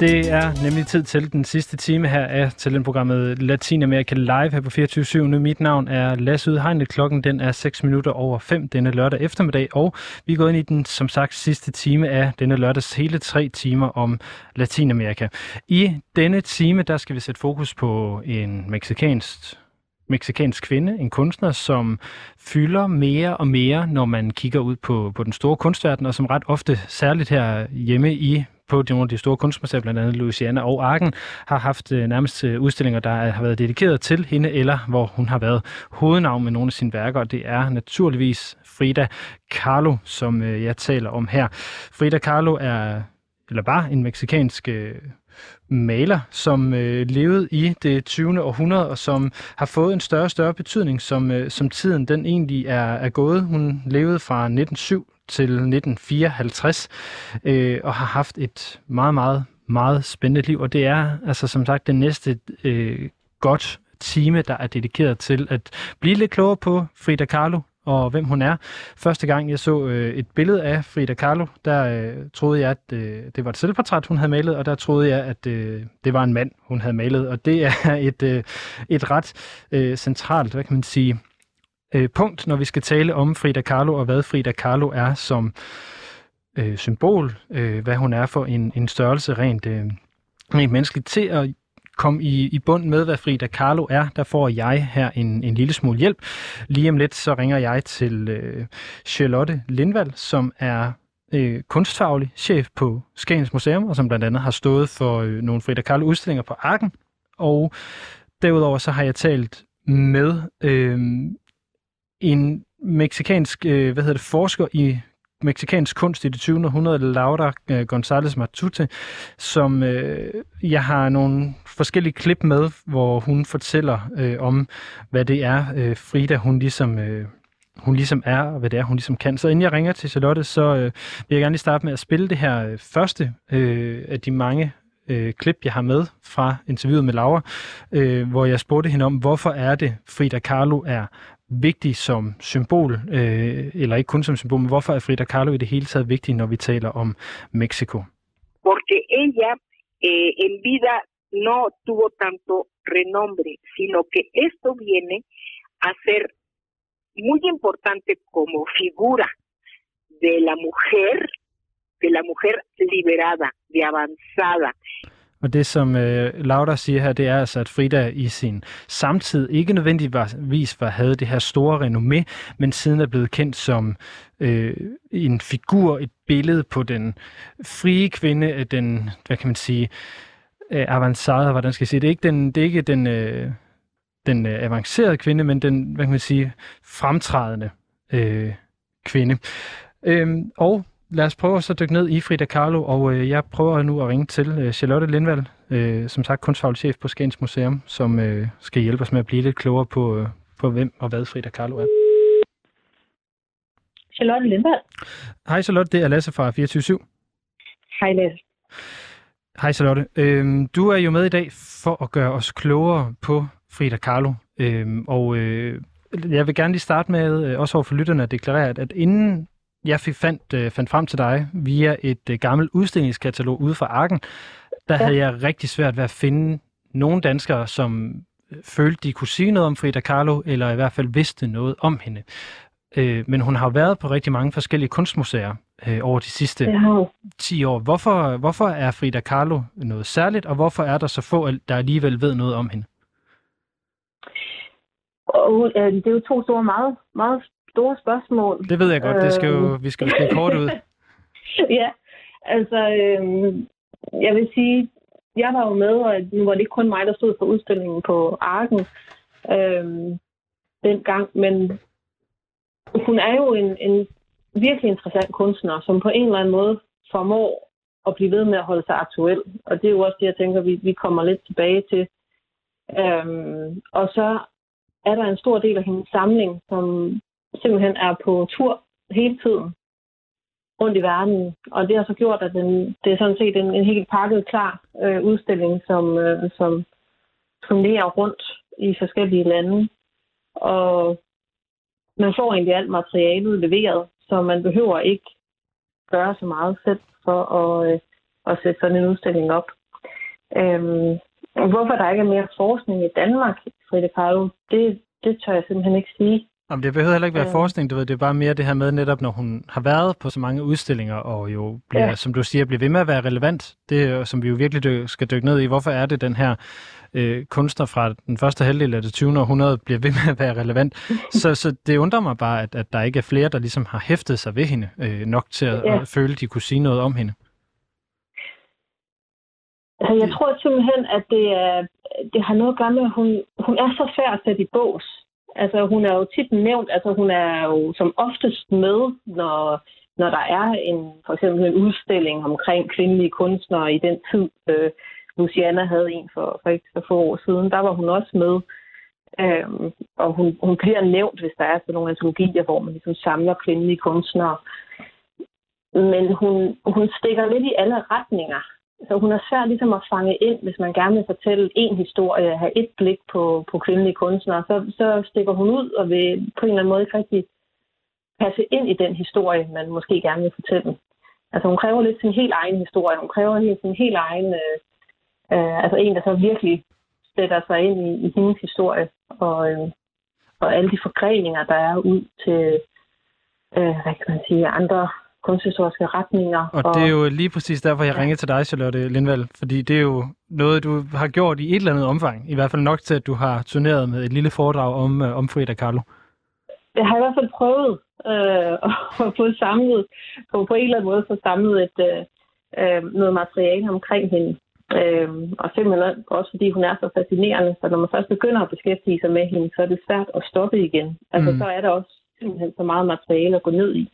Det er nemlig tid til den sidste time her af talentprogrammet Latinamerika Live her på 24.7. Nu mit navn er Lasse Udhegnet. Klokken den er 6 minutter over 5 denne lørdag eftermiddag, og vi er gået ind i den som sagt sidste time af denne lørdags hele tre timer om Latinamerika. I denne time der skal vi sætte fokus på en meksikansk meksikansk kvinde, en kunstner, som fylder mere og mere, når man kigger ud på, på den store kunstverden, og som ret ofte, særligt her hjemme i på nogle af de store kunstmuseer, blandt andet Louisiana og Arken, har haft øh, nærmest øh, udstillinger, der har været dedikeret til hende, eller hvor hun har været hovednavn med nogle af sine værker, og det er naturligvis Frida Kahlo, som øh, jeg taler om her. Frida Kahlo er, eller var en meksikansk øh, maler, som øh, levede i det 20. århundrede, og som har fået en større og større betydning, som, øh, som tiden den egentlig er, er gået. Hun levede fra 1907 til 1954, øh, og har haft et meget, meget, meget spændende liv, og det er altså som sagt det næste øh, godt time, der er dedikeret til at blive lidt klogere på Frida Kahlo, og hvem hun er. Første gang jeg så øh, et billede af Frida Kahlo, der øh, troede jeg, at øh, det var et selvportræt, hun havde malet, og der troede jeg, at øh, det var en mand, hun havde malet. Og det er et, øh, et ret øh, centralt, hvad kan man sige, øh, punkt, når vi skal tale om Frida Kahlo, og hvad Frida Kahlo er som øh, symbol, øh, hvad hun er for en, en størrelse rent, øh, rent menneskeligt til at komme i, i bund med, hvad Frida Kahlo er, der får jeg her en, en lille smule hjælp. Lige om lidt, så ringer jeg til øh, Charlotte Lindvald, som er øh, kunstfaglig chef på Skagens Museum, og som blandt andet har stået for øh, nogle Frida Kahlo-udstillinger på Arken. Og derudover så har jeg talt med øh, en meksikansk øh, hvad hedder det, forsker i meksikansk kunst i det 20. århundrede, Laura øh, González Matute, som øh, jeg har nogle forskellige klip med, hvor hun fortæller øh, om, hvad det er, øh, Frida hun ligesom... Øh, hun ligesom er, og hvad det er, hun ligesom kan. Så inden jeg ringer til Charlotte, så øh, vil jeg gerne lige starte med at spille det her øh, første øh, af de mange øh, klip, jeg har med fra interviewet med Laura, øh, hvor jeg spurgte hende om, hvorfor er det, Frida Kahlo er vigtig som symbol, øh, eller ikke kun som symbol, men hvorfor er Frida Kahlo i det hele taget vigtig, når vi taler om Mexico? Porque ella eh, en vida no tuvo tanto renombre, sino que esto viene a ser muy importante como figura de la mujer, de la mujer liberada, de avanzada, og det, som øh, Laura siger her, det er altså, at Frida i sin samtid ikke nødvendigvis var, havde det her store renommé, men siden er blevet kendt som øh, en figur, et billede på den frie kvinde, øh, den, hvad kan man sige, øh, avancerede, hvordan skal jeg sige, det er ikke den, det er ikke den, øh, den øh, avancerede kvinde, men den, hvad kan man sige, fremtrædende øh, kvinde. Øh, og lad os prøve at så dykke ned i Frida Kahlo, og øh, jeg prøver nu at ringe til øh, Charlotte Lindvald, øh, som sagt kunstfaglig chef på Skagens Museum, som øh, skal hjælpe os med at blive lidt klogere på, øh, på hvem og hvad Frida Kahlo er. Charlotte Lindvald. Hej Charlotte, det er Lasse fra 24 Hej Lasse. Hej Charlotte. Øhm, du er jo med i dag for at gøre os klogere på Frida Kahlo. Øhm, og øh, jeg vil gerne lige starte med, øh, også over for lytterne, at deklarere, at, at inden jeg fik fandt, øh, fandt frem til dig via et øh, gammelt udstillingskatalog ude fra Arken. Der ja. havde jeg rigtig svært ved at finde nogle danskere, som øh, følte, de kunne sige noget om Frida Kahlo, eller i hvert fald vidste noget om hende. Øh, men hun har været på rigtig mange forskellige kunstmuseer øh, over de sidste ja. 10 år. Hvorfor, hvorfor er Frida Kahlo noget særligt, og hvorfor er der så få, der alligevel ved noget om hende? Og, øh, det er jo to store, meget, meget store spørgsmål. Det ved jeg godt. Det skal jo, vi skal jo skrive kort ud. ja, altså, øh, jeg vil sige, jeg var jo med, og nu var det ikke kun mig, der stod for udstillingen på Arken øh, dengang, men hun er jo en, en virkelig interessant kunstner, som på en eller anden måde formår at blive ved med at holde sig aktuel. Og det er jo også det, jeg tænker, vi, vi kommer lidt tilbage til. Øhm, og så er der en stor del af hendes samling, som simpelthen er på tur hele tiden rundt i verden. Og det har så gjort, at den, det er sådan set en, en helt pakket klar øh, udstilling, som, øh, som turnerer rundt i forskellige lande. Og man får egentlig alt materialet leveret, så man behøver ikke gøre så meget selv for at, øh, at sætte sådan en udstilling op. Øhm, hvorfor der ikke er mere forskning i Danmark, Frida Kahlo, det, det tør jeg simpelthen ikke sige. Om det behøver heller ikke være øh. forskning, du ved, det er bare mere det her med netop, når hun har været på så mange udstillinger, og jo bliver, ja. som du siger, bliver ved med at være relevant, det som vi jo virkelig dy- skal dykke ned i, hvorfor er det den her øh, kunstner fra den første halvdel af det 20. århundrede bliver ved med at være relevant. så, så det undrer mig bare, at, at der ikke er flere, der ligesom har hæftet sig ved hende øh, nok til at, ja. at føle, at de kunne sige noget om hende. Altså, jeg tror simpelthen, at det, er, det har noget at gøre med, at hun, hun er så svær at sætte i bås. Altså, hun er jo tit nævnt, altså hun er jo som oftest med, når, når der er en, for eksempel en udstilling omkring kvindelige kunstnere i den tid. Øh, Luciana havde en for, for ikke så få år siden, der var hun også med. Øhm, og hun, hun bliver nævnt, hvis der er sådan nogle antologier, hvor man ligesom samler kvindelige kunstnere. Men hun, hun stikker lidt i alle retninger. Så hun er svær ligesom at fange ind, hvis man gerne vil fortælle en historie, have et blik på, på kvindelige kunstnere, så, så stikker hun ud og vil på en eller anden måde ikke rigtig passe ind i den historie, man måske gerne vil fortælle. Altså hun kræver lidt sin helt egen historie, hun kræver helt sin helt egen, øh, øh, altså en, der så virkelig sætter sig ind i, i hendes historie, og, øh, og alle de forgreninger, der er ud til, øh, hvad kan man sige, andre kunsthistoriske retninger. Og, og det er jo lige præcis derfor, jeg ja. ringede til dig, Charlotte Lindvald, fordi det er jo noget, du har gjort i et eller andet omfang. I hvert fald nok til, at du har turneret med et lille foredrag om, uh, om Frida Kahlo. Jeg har i hvert fald prøvet øh, at få samlet, på, på en eller anden måde få samlet et, øh, øh noget materiale omkring hende. Øh, og simpelthen også fordi hun er så fascinerende, så når man først begynder at beskæftige sig med hende, så er det svært at stoppe igen. Altså mm. så er der også simpelthen så meget materiale at gå ned i.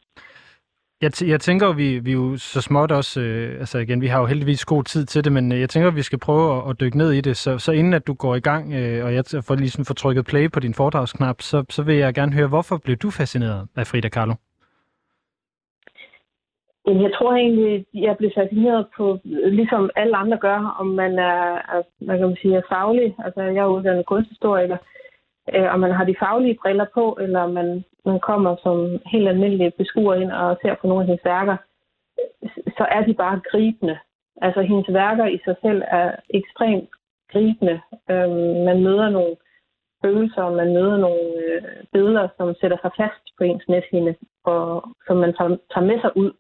Jeg, t- jeg tænker, vi, vi jo så småt også, øh, altså igen, vi har jo heldigvis god tid til det, men øh, jeg tænker, vi skal prøve at, at dykke ned i det. Så, så inden at du går i gang, øh, og jeg får lige får trykket play på din foredragsknap, så, så vil jeg gerne høre, hvorfor blev du fascineret af Frida Kahlo? Jeg tror egentlig, jeg blev fascineret på, ligesom alle andre gør, om man er, hvad kan man sige, er faglig. Altså, jeg er uddannet kunsthistoriker, øh, om man har de faglige briller på, eller om man, man kommer som helt almindelig beskuer ind og ser på nogle af hendes værker, så er de bare gribende. Altså hendes værker i sig selv er ekstremt gribende. Øhm, man møder nogle følelser, man møder nogle øh, billeder, som sætter sig fast på ens nethinde, og som man tager, tager med sig ud,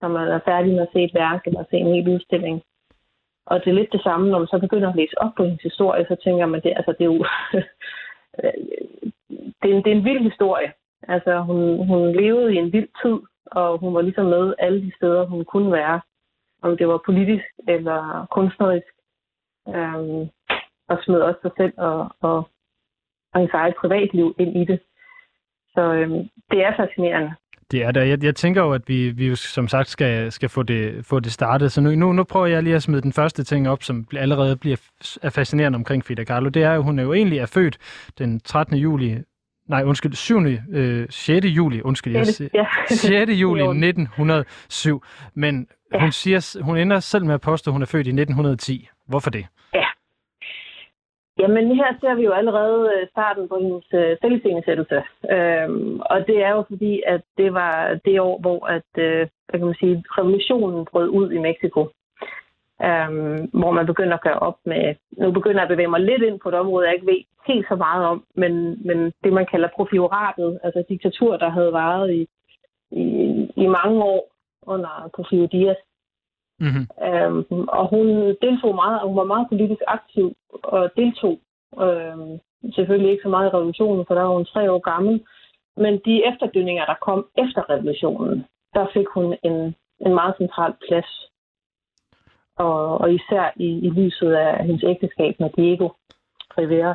når man er færdig med at se et værk eller se en hel udstilling. Og det er lidt det samme, når man så begynder at læse op på hendes historie, så tænker man, det, altså, det er jo det, er en, det er en vild historie. Altså, hun, hun levede i en vild tid, og hun var ligesom med alle de steder, hun kunne være. Om det var politisk eller kunstnerisk. Øhm, og smed også sig selv og, og, og hendes eget privatliv ind i det. Så øhm, det er fascinerende. Det er der. Jeg, jeg tænker jo, at vi, vi som sagt skal, skal få, det, få det startet. Så nu, nu, nu prøver jeg lige at smide den første ting op, som allerede bliver er fascinerende omkring Frida Kahlo. Det er jo, hun er jo egentlig er født den 13. juli Nej, undskyld, 7. Øh, 6. juli, undskyld, jeg siger, ja. 6. juli 1907. Men ja. hun, siger, hun ender selv med at påstå, at hun er født i 1910. Hvorfor det? Ja, Jamen her ser vi jo allerede øh, starten på hendes øh, selvscenesættelse. Øhm, og det er jo fordi, at det var det år, hvor at, øh, hvad kan man sige, revolutionen brød ud i Mexico. Øhm, hvor man begynder at gøre op med... Nu begynder jeg at bevæge mig lidt ind på et område, jeg ikke ved helt så meget om, men, men det man kalder profioratet, altså diktatur, der havde varet i, i, i mange år under Porfirio Diaz. Mm-hmm. Øhm, og hun deltog meget, hun var meget politisk aktiv og deltog øhm, selvfølgelig ikke så meget i revolutionen, for der var hun tre år gammel. Men de efterdønninger, der kom efter revolutionen, der fik hun en, en meget central plads. Og, og især i, i lyset af hendes ægteskab med Diego Rivera.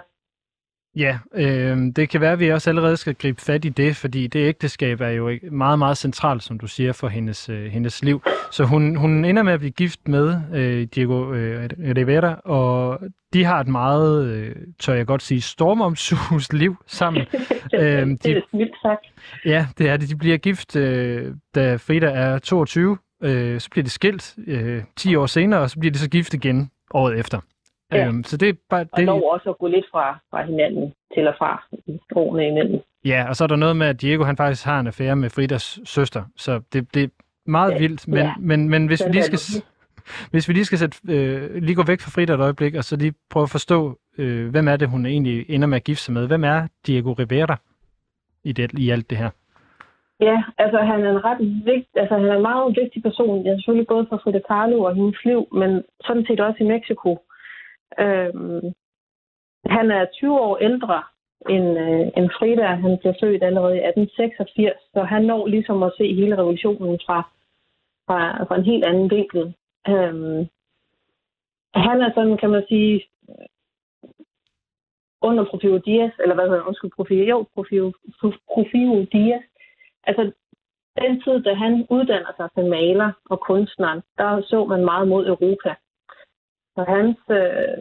Ja, øh, det kan være, at vi også allerede skal gribe fat i det, fordi det ægteskab er jo meget, meget centralt, som du siger, for hendes, øh, hendes liv. Så hun, hun ender med at blive gift med øh, Diego øh, Rivera, og de har et meget, øh, tør jeg godt sige, stormomsus liv sammen. øh, de, det er vildt sagt. Ja, det er det. De bliver gift, øh, da Frida er 22, øh, så bliver de skilt øh, 10 år senere, og så bliver de så gift igen året efter. Ja. Øhm, så det er bare, det... Og når også at gå lidt fra, fra hinanden til og fra årene imellem. Ja, og så er der noget med, at Diego han faktisk har en affære med Fridas søster, så det, det er meget ja. vildt. Men, ja. men, men hvis, vi lige skal, Hvis vi lige skal sætte, øh, lige gå væk fra Frida et øjeblik, og så lige prøve at forstå, øh, hvem er det, hun egentlig ender med at gifte sig med? Hvem er Diego Rivera i, det, i alt det her? Ja, altså han er en ret vigtig, altså han er en meget vigtig person. Jeg er selvfølgelig både for Frida Kahlo og hendes liv, men sådan set også i Mexico. Øhm, han er 20 år ældre end, øh, end Frida. Han blev født allerede i 1886, så han når ligesom at se hele revolutionen fra, fra, fra en helt anden vinkel. Øhm, han er sådan, kan man sige, under Profio Diaz, eller hvad hedder undskyld, Profio, jo, Profio, Profio Diaz. Altså, den tid, da han uddanner sig til maler og kunstner, der så man meget mod Europa. Så hans, øh,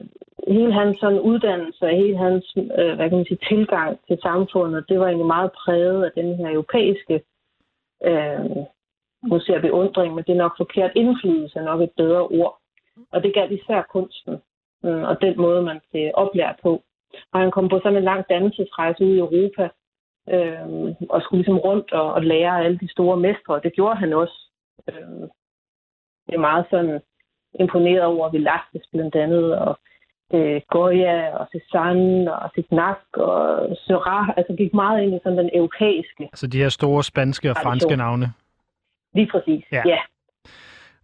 hele hans sådan uddannelse og hele hans øh, hvad kan man sige, tilgang til samfundet, det var egentlig meget præget af den her europæiske, øh, nu ser vi undring, men det er nok forkert, indflydelse er nok et bedre ord. Og det galt især kunsten, øh, og den måde, man blev oplært på. Og han kom på sådan en lang dannelsesrejse ud i Europa, øh, og skulle ligesom rundt og, og lære alle de store mestre, og det gjorde han også. Øh, det er meget sådan imponeret over Velázquez blandt andet, og øh, Goya og Cézanne og Signac og Seurat, altså gik meget ind i sådan den europæiske. Altså de her store spanske og franske navne. Lige præcis, ja. ja.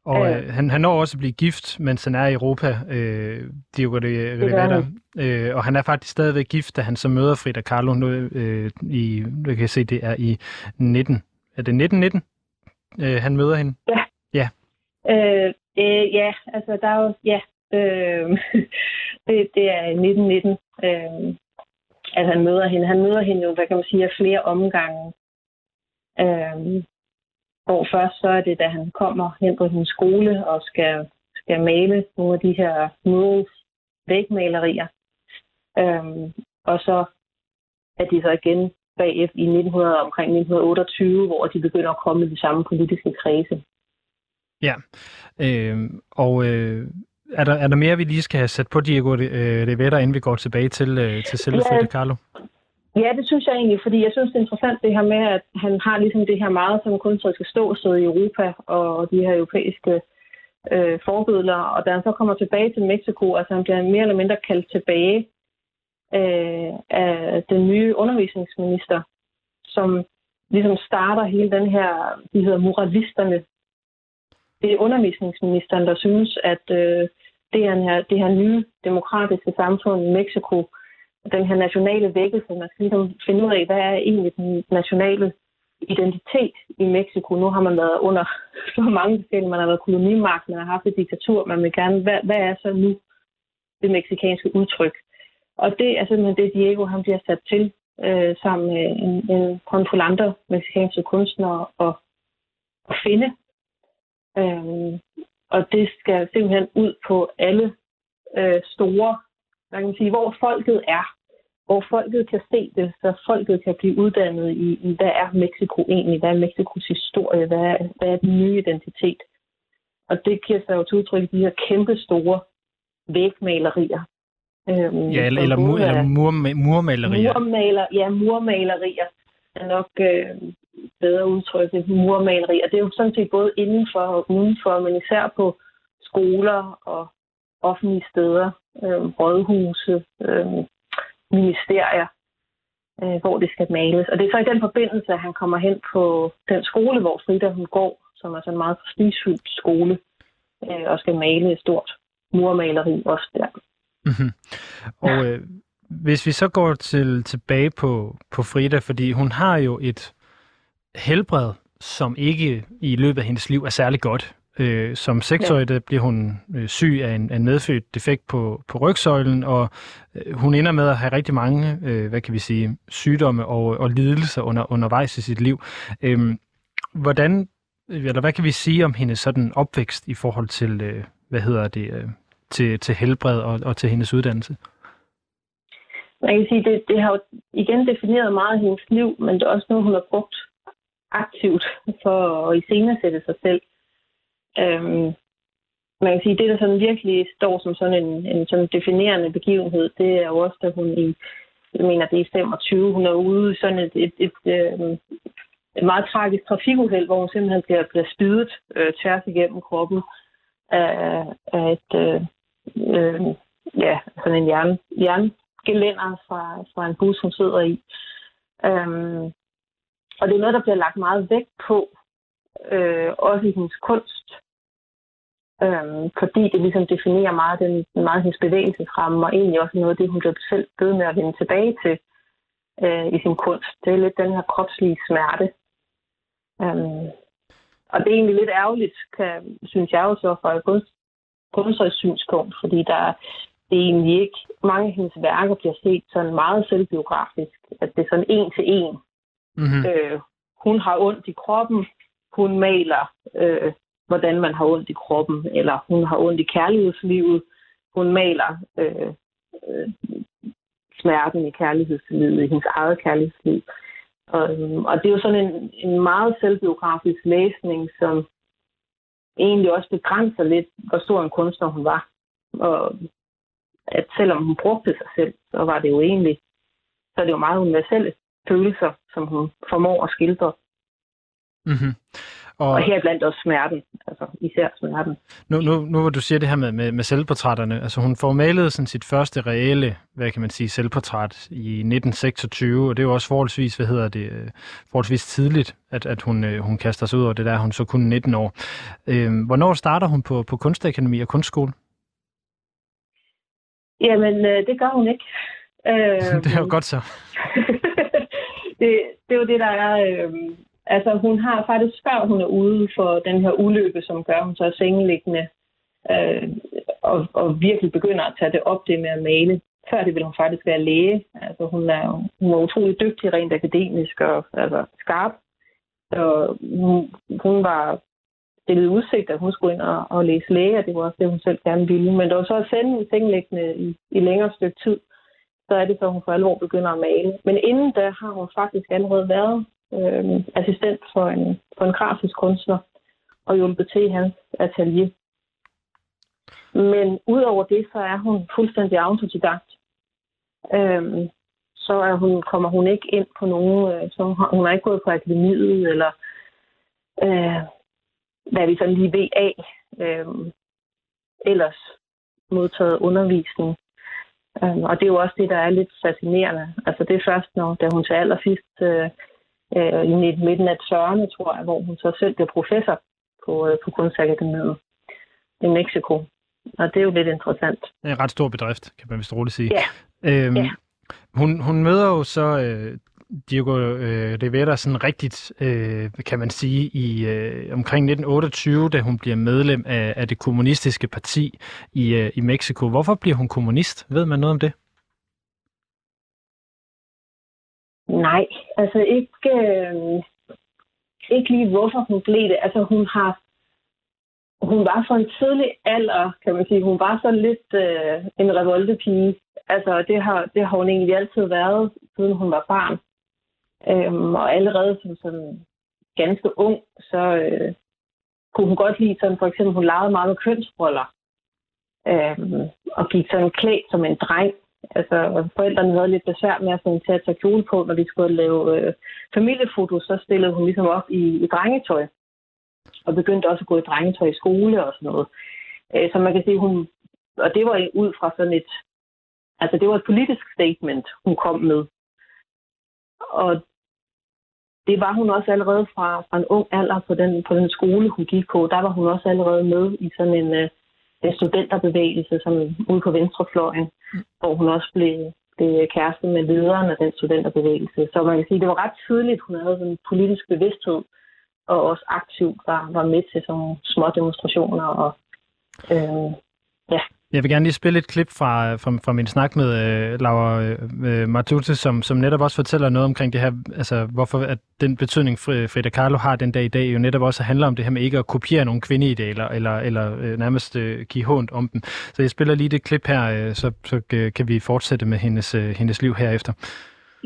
Og øh, han, han når også at blive gift, mens han er i Europa, øh, Diogo Rivera. Øh, og han er faktisk stadigvæk gift, da han så møder Frida Kahlo nu, øh, i, jeg kan se, det er i 19. Er det 1919, øh, han møder hende? Ja. Ja. Øh, øh, ja, altså der er jo, ja, øh, det, det er 1919, øh, at han møder hende. Han møder hende jo, hvad kan man sige, af flere omgange. Øh, hvor først så er det, da han kommer hen på sin skole og skal, skal male nogle af de her murals, vægmalerier. Øhm, og så er de så igen bagefter i 1900, omkring 1928, hvor de begynder at komme i de samme politiske kredse. Ja, øh, og øh, er, der, er der mere, vi lige skal have sat på Diego øh, Rivera, inden vi går tilbage til, øh, til selve ja, Carlo? Ja, det synes jeg egentlig, fordi jeg synes, det er interessant det her med, at han har ligesom det her meget som kunstneriske ståsted i Europa og de her europæiske øh, forbilleder. Og da han så kommer tilbage til Mexico, altså han bliver mere eller mindre kaldt tilbage øh, af den nye undervisningsminister, som ligesom starter hele den her, de hedder moralisterne. Det er undervisningsministeren, der synes, at øh, det, her, det her nye demokratiske samfund i Mexico den her nationale vækkelse. Man skal ligesom finde ud af, hvad er egentlig den nationale identitet i Mexico. Nu har man været under så mange forskellige. Man har været kolonimagt, man har haft et diktatur. Man vil gerne, hvad, hvad er så nu det meksikanske udtryk? Og det er simpelthen det, Diego han bliver sat til øh, sammen med en, en håndfuld meksikanske kunstnere og, og finde. Øhm, og det skal simpelthen ud på alle øh, store man kan sige, hvor folket er, hvor folket kan se det, så folket kan blive uddannet i, i hvad er Mexico egentlig, hvad er Mexikos historie, hvad er, hvad er den nye identitet. Og det giver sig jo til udtryk i de her kæmpe store vægmalerier. Øhm, ja, eller, eller, mur, eller mur, murmalerier. Murmaler, ja, murmalerier er nok øh, bedre udtryk end murmalerier. Det er jo sådan set både indenfor og udenfor, men især på skoler og offentlige steder, øh, rådhuse, øh, ministerier, øh, hvor det skal males. Og det er så i den forbindelse, at han kommer hen på den skole, hvor Frida hun går, som er sådan en meget prestigefyldt skole, øh, og skal male et stort murmaleri også der. Mm-hmm. Og øh, hvis vi så går til tilbage på, på Frida, fordi hun har jo et helbred, som ikke i løbet af hendes liv er særlig godt. Øh, som seksårig ja. bliver hun øh, syg af en, en medfødt defekt på, på rygsøjlen, og øh, hun ender med at have rigtig mange, øh, hvad kan vi sige, sygdomme og, og lidelser under, undervejs i sit liv. Øh, hvordan, eller hvad kan vi sige om hendes sådan opvækst i forhold til, øh, hvad hedder det, øh, til, til helbred og, og til hendes uddannelse? Man kan sige, det, det har jo igen defineret meget af hendes liv, men det er også noget, hun har brugt aktivt for at iscenesætte sig selv. Øhm, man kan sige, det, der sådan virkelig står som sådan en, en sådan definerende begivenhed, det er jo også, da hun i, jeg mener, det er i 25, hun er ude i sådan et, et, et, et, et meget tragisk trafikuheld, hvor hun simpelthen bliver, bliver spydet øh, tværs igennem kroppen. af, af et, øh, øh, ja, sådan en jern, jerngelænder fra, fra en bus, hun sidder i. Øhm, og det er noget, der bliver lagt meget vægt på, øh, også i hendes kunst. Øhm, fordi det ligesom definerer meget, den, meget hendes bevægelsesramme, og egentlig også noget af det, hun bliver selv ved med at vende tilbage til øh, i sin kunst. Det er lidt den her kropslige smerte. Øhm, og det er egentlig lidt ærgerligt, kan, synes jeg jo så, fra et kunst, kunstnerisk synspunkt, fordi der det er egentlig ikke, mange af hendes værker bliver set sådan meget selvbiografisk, at det er sådan en til en. Mm-hmm. Øh, hun har ondt i kroppen, hun maler, øh, hvordan man har ondt i kroppen, eller hun har ondt i kærlighedslivet, hun maler øh, øh, smerten i kærlighedslivet, i hendes eget kærlighedsliv. Og, øhm, og det er jo sådan en, en meget selvbiografisk læsning, som egentlig også begrænser lidt, hvor stor en kunstner hun var. Og at selvom hun brugte sig selv, så var det jo egentlig, så er det jo meget universelle følelser, som hun formår at skildre. Mm-hmm. Og, og her blandt også smerten, altså især smerten. Nu, nu, nu hvor du siger det her med, med, med selvportrætterne, altså hun får malet sådan sit første reelle, hvad kan man sige, selvportræt i 1926, og det er jo også forholdsvis, hvad hedder det, øh, forholdsvis tidligt, at, at hun, øh, hun kaster sig ud over det der, hun så kun 19 år. Øh, hvornår starter hun på, på Kunstakademi og Kunstskole? Jamen, øh, det gør hun ikke. Øh, det er jo godt så. det, det er jo det, der er... Øh, altså, hun har faktisk, før hun er ude for den her ulykke, som gør hun så sengeliggende, øh, og, og virkelig begynder at tage det op, det med at male. Før det ville hun faktisk være læge. Altså, hun, er, hun var utrolig dygtig rent akademisk og altså, skarp. Så hun, hun var stillet udsigt, at hun skulle ind og, og læse læge, og det var også det, hun selv gerne ville. Men det var så at sende en sengeliggende i, i længere stykke tid, så er det så, hun for alvor begynder at male. Men inden da har hun faktisk allerede været øh, assistent for en, for en grafisk kunstner og hjulpet til i hans atelier. Men udover det, så er hun fuldstændig autodidakt. Øhm, så er hun, kommer hun ikke ind på nogen, øh, så hun har, hun har ikke gået på akademiet, eller øh, hvad vi sådan lige ved af. Øh, ellers modtaget undervisning. Øh, og det er jo også det, der er lidt fascinerende. Altså det er først, når da hun til allersidst øh, øh, i midten af 40'erne, tror jeg, hvor hun så selv blev professor på, øh, på Kunstakademiet i Mexico. Og det er jo lidt interessant. Det er en ret stor bedrift, kan man vist roligt sige. Ja. Øhm, ja. Hun, hun møder jo så øh, Diego øh, Rivera sådan rigtigt, øh, kan man sige, i øh, omkring 1928, da hun bliver medlem af, af det kommunistiske parti i, øh, i Mexico. Hvorfor bliver hun kommunist? Ved man noget om det? Nej, altså ikke, øh, ikke lige hvorfor hun blev det. Altså hun har hun var for en tidlig alder, kan man sige. Hun var så lidt øh, en revoltepige. Altså det har, det har hun egentlig altid været, siden hun var barn. Øhm, og allerede som sådan ganske ung, så øh, kunne hun godt lide sådan, for eksempel, hun legede meget med kønsroller. Øhm, og gik sådan klædt som en dreng. Altså, forældrene havde lidt besvær med at, sådan, til at tage kjole på, når vi skulle lave øh, familiefotos, så stillede hun ligesom op i, i drengetøj. Og begyndte også at gå i drengetøj i skole og sådan noget. Øh, så man kan sige, hun, og det var ud fra sådan et, altså det var et politisk statement, hun kom med. Og det var hun også allerede fra, fra en ung alder på den, på den skole, hun gik på. Der var hun også allerede med i sådan en, øh, studenterbevægelse som ude på venstrefløjen, mm. hvor hun også blev, blev kæreste med lederen af den studenterbevægelse. Så man kan sige, at det var ret tydeligt, hun havde en politisk bevidsthed, og også aktivt var, var med til sådan små demonstrationer og øh, ja, jeg vil gerne lige spille et klip fra, fra, fra min snak med øh, Laura øh, øh Martute, som, som netop også fortæller noget omkring det her, altså hvorfor at den betydning Frida Kahlo har den dag i dag, jo netop også handler om det her med ikke at kopiere nogle kvindeidealer, eller, eller øh, nærmest øh, give hånd om dem. Så jeg spiller lige det klip her, øh, så, så øh, kan vi fortsætte med hendes, øh, hendes liv herefter.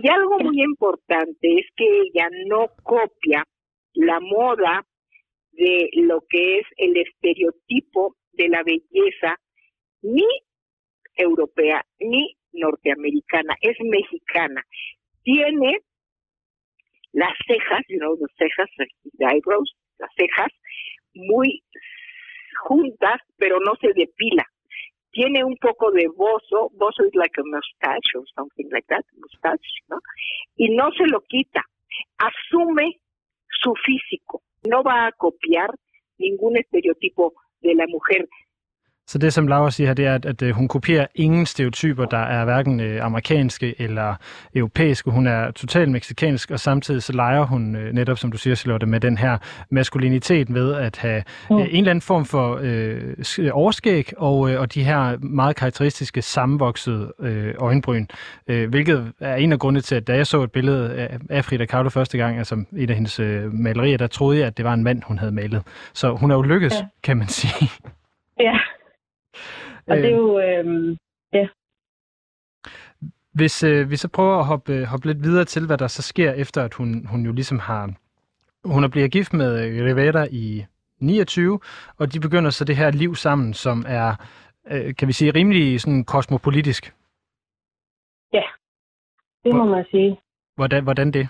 Y algo muy importante es que ella no copia la moda de lo que es el estereotipo de la belleza ni europea ni norteamericana, es mexicana. Tiene las cejas, you know, las cejas, the eyebrows, las cejas muy juntas, pero no se depila. Tiene un poco de bozo, bozo es like a mustache or something like that, mustache, ¿no? Y no se lo quita. Asume su físico. No va a copiar ningún estereotipo de la mujer Så det, som Laura siger her, det er, at, at øh, hun kopierer ingen stereotyper, der er hverken øh, amerikanske eller europæiske. Hun er totalt meksikansk, og samtidig så leger hun øh, netop, som du siger, Charlotte, med den her maskulinitet ved at have mm. øh, en eller anden form for øh, overskæg og, øh, og de her meget karakteristiske sammenvoksede øh, øjenbryn, øh, hvilket er en af grundene til, at da jeg så et billede af, af Frida Kahlo første gang, altså et af hendes øh, malerier, der troede jeg, at det var en mand, hun havde malet. Så hun er jo lykkes, ja. kan man sige. Ja, og det er jo, øh, ja. Hvis øh, vi så prøver at hoppe, hoppe lidt videre til, hvad der så sker efter, at hun, hun jo ligesom har... Hun er blevet gift med Rivera i 29, og de begynder så det her liv sammen, som er, øh, kan vi sige, rimelig sådan kosmopolitisk. Ja, det må man sige. Hvordan, hvordan det?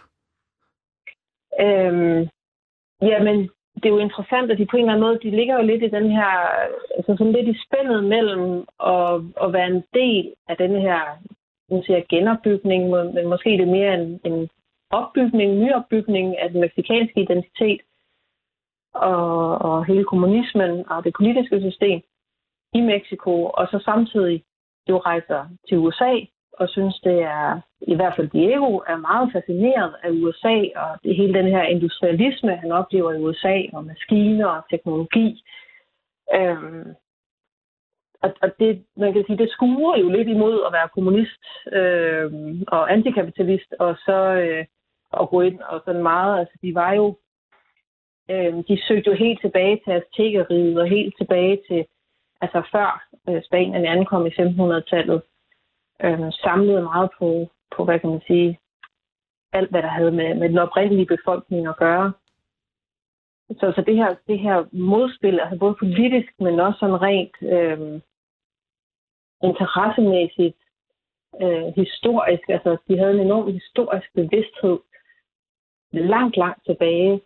Øhm, jamen, det er jo interessant, at de på en eller anden måde, de ligger jo lidt i den her, altså sådan lidt i spændet mellem at, at være en del af den her, nu siger genopbygning, men måske det er mere en, en opbygning, nyopbygning af den meksikanske identitet og, og hele kommunismen og det politiske system i Mexico, og så samtidig jo rejser til USA og synes, det er, i hvert fald Diego, er meget fascineret af USA og det hele den her industrialisme, han oplever i USA, og maskiner og teknologi. Øhm, og, og det, man kan sige, det skuer jo lidt imod at være kommunist øh, og antikapitalist, og så øh, at gå ind og sådan meget, altså de var jo, øh, de søgte jo helt tilbage til aztekeriet og helt tilbage til, altså før øh, Spanien ankom i 1500-tallet, øh, samlede meget på, på, hvad kan man sige, alt, hvad der havde med, med den oprindelige befolkning at gøre. Så, så det, her, det her modspil, altså både politisk, men også sådan rent øh, interessemæssigt, øh, historisk, altså de havde en enorm historisk bevidsthed langt, langt tilbage.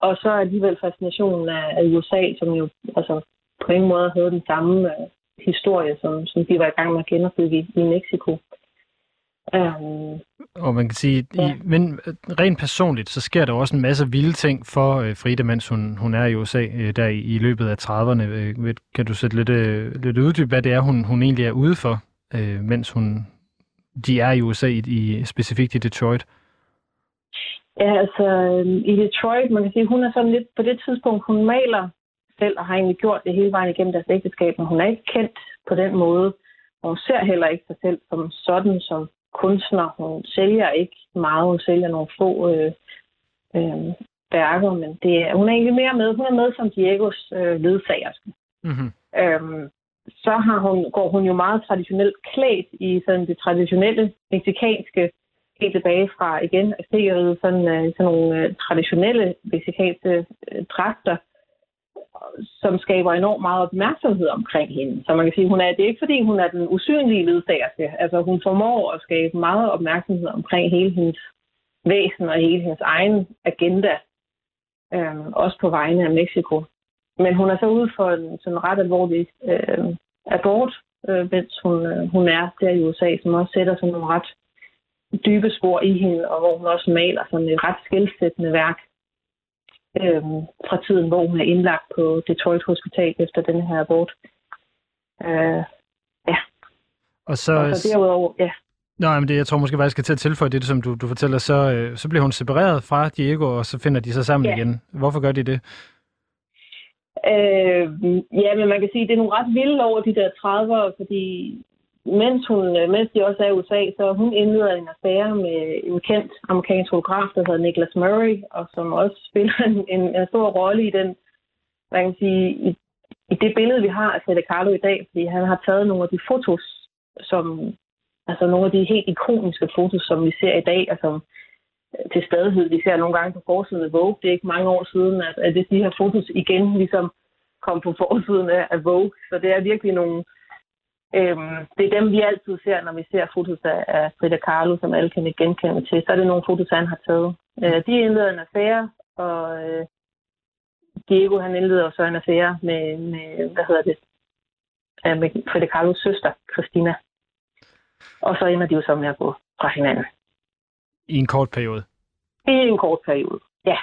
Og så alligevel fascinationen af, af USA, som jo altså, på ingen måde havde den samme øh, historie, som, som de var i gang med at genopbygge i, i Mexico. Um, og man kan sige, ja. i, men rent personligt, så sker der også en masse vilde ting for øh, Frida, mens hun, hun er i USA øh, der i, i løbet af 30'erne. Øh, kan du sætte lidt, øh, lidt uddyb, hvad det er, hun, hun egentlig er ude for, øh, mens hun, de er i USA, i, i specifikt i Detroit? Ja, altså i Detroit, man kan sige, hun er sådan lidt, på det tidspunkt, hun maler selv, og har egentlig gjort det hele vejen igennem deres ægteskab, men hun er ikke kendt på den måde. Og hun ser heller ikke sig selv som sådan som kunstner. Hun sælger ikke meget, hun sælger nogle få øh, øh, værker, men det er, hun er egentlig mere med. Hun er med som Diegos øh, ledsagerske. Mm-hmm. Øhm, så har hun, går hun jo meget traditionelt klædt i sådan det traditionelle meksikanske, helt tilbage fra igen aztekeriet, sådan, øh, sådan nogle øh, traditionelle meksikanske øh, dragter, som skaber enormt meget opmærksomhed omkring hende. Så man kan sige, hun er, det er ikke fordi, hun er den usynlige ledsagerske. Altså hun formår at skabe meget opmærksomhed omkring hele hendes væsen og hele hendes egen agenda. Øh, også på vegne af Mexico. Men hun er så ude for en sådan ret alvorlig øh, abort, øh, mens hun, øh, hun er der i USA, som også sætter sådan nogle ret dybe spor i hende, og hvor hun også maler sådan et ret skældsættende værk øh, fra tiden, hvor hun er indlagt på Detroit Hospital efter den her abort. Øh, ja. Og så, og så derudover, ja. Nå, men det, jeg tror måske bare, jeg skal til at tilføje det, som du, du fortæller. Så, øh, så bliver hun separeret fra Diego, og så finder de sig sammen ja. igen. Hvorfor gør de det? Øh, ja, men man kan sige, at det er nogle ret vilde over de der 30'ere, fordi mens, hun, øh, mens de også er i USA, så hun indleder en affære med en kendt amerikansk fotograf, der hedder Nicholas Murray, og som også spiller en, en, en stor rolle i den, man kan sige, i, i det billede, vi har af Frida Kahlo i dag, fordi han har taget nogle af de fotos, som, altså nogle af de helt ikoniske fotos, som vi ser i dag, og som øh, til stadighed, vi ser nogle gange på forsiden af Vogue. Det er ikke mange år siden, at, at de her fotos igen ligesom kom på forsiden af Vogue. Så det er virkelig nogle, Øhm, det er dem, vi altid ser, når vi ser fotos af, Frida Kahlo, som alle kan genkende til. Så er det nogle fotos, han har taget. Øh, de indleder en affære, og øh, Diego, han indleder så en affære med, med hvad hedder det, med Frida Kahlos søster, Christina. Og så ender de jo så med at gå fra hinanden. I en kort periode? I en kort periode, ja.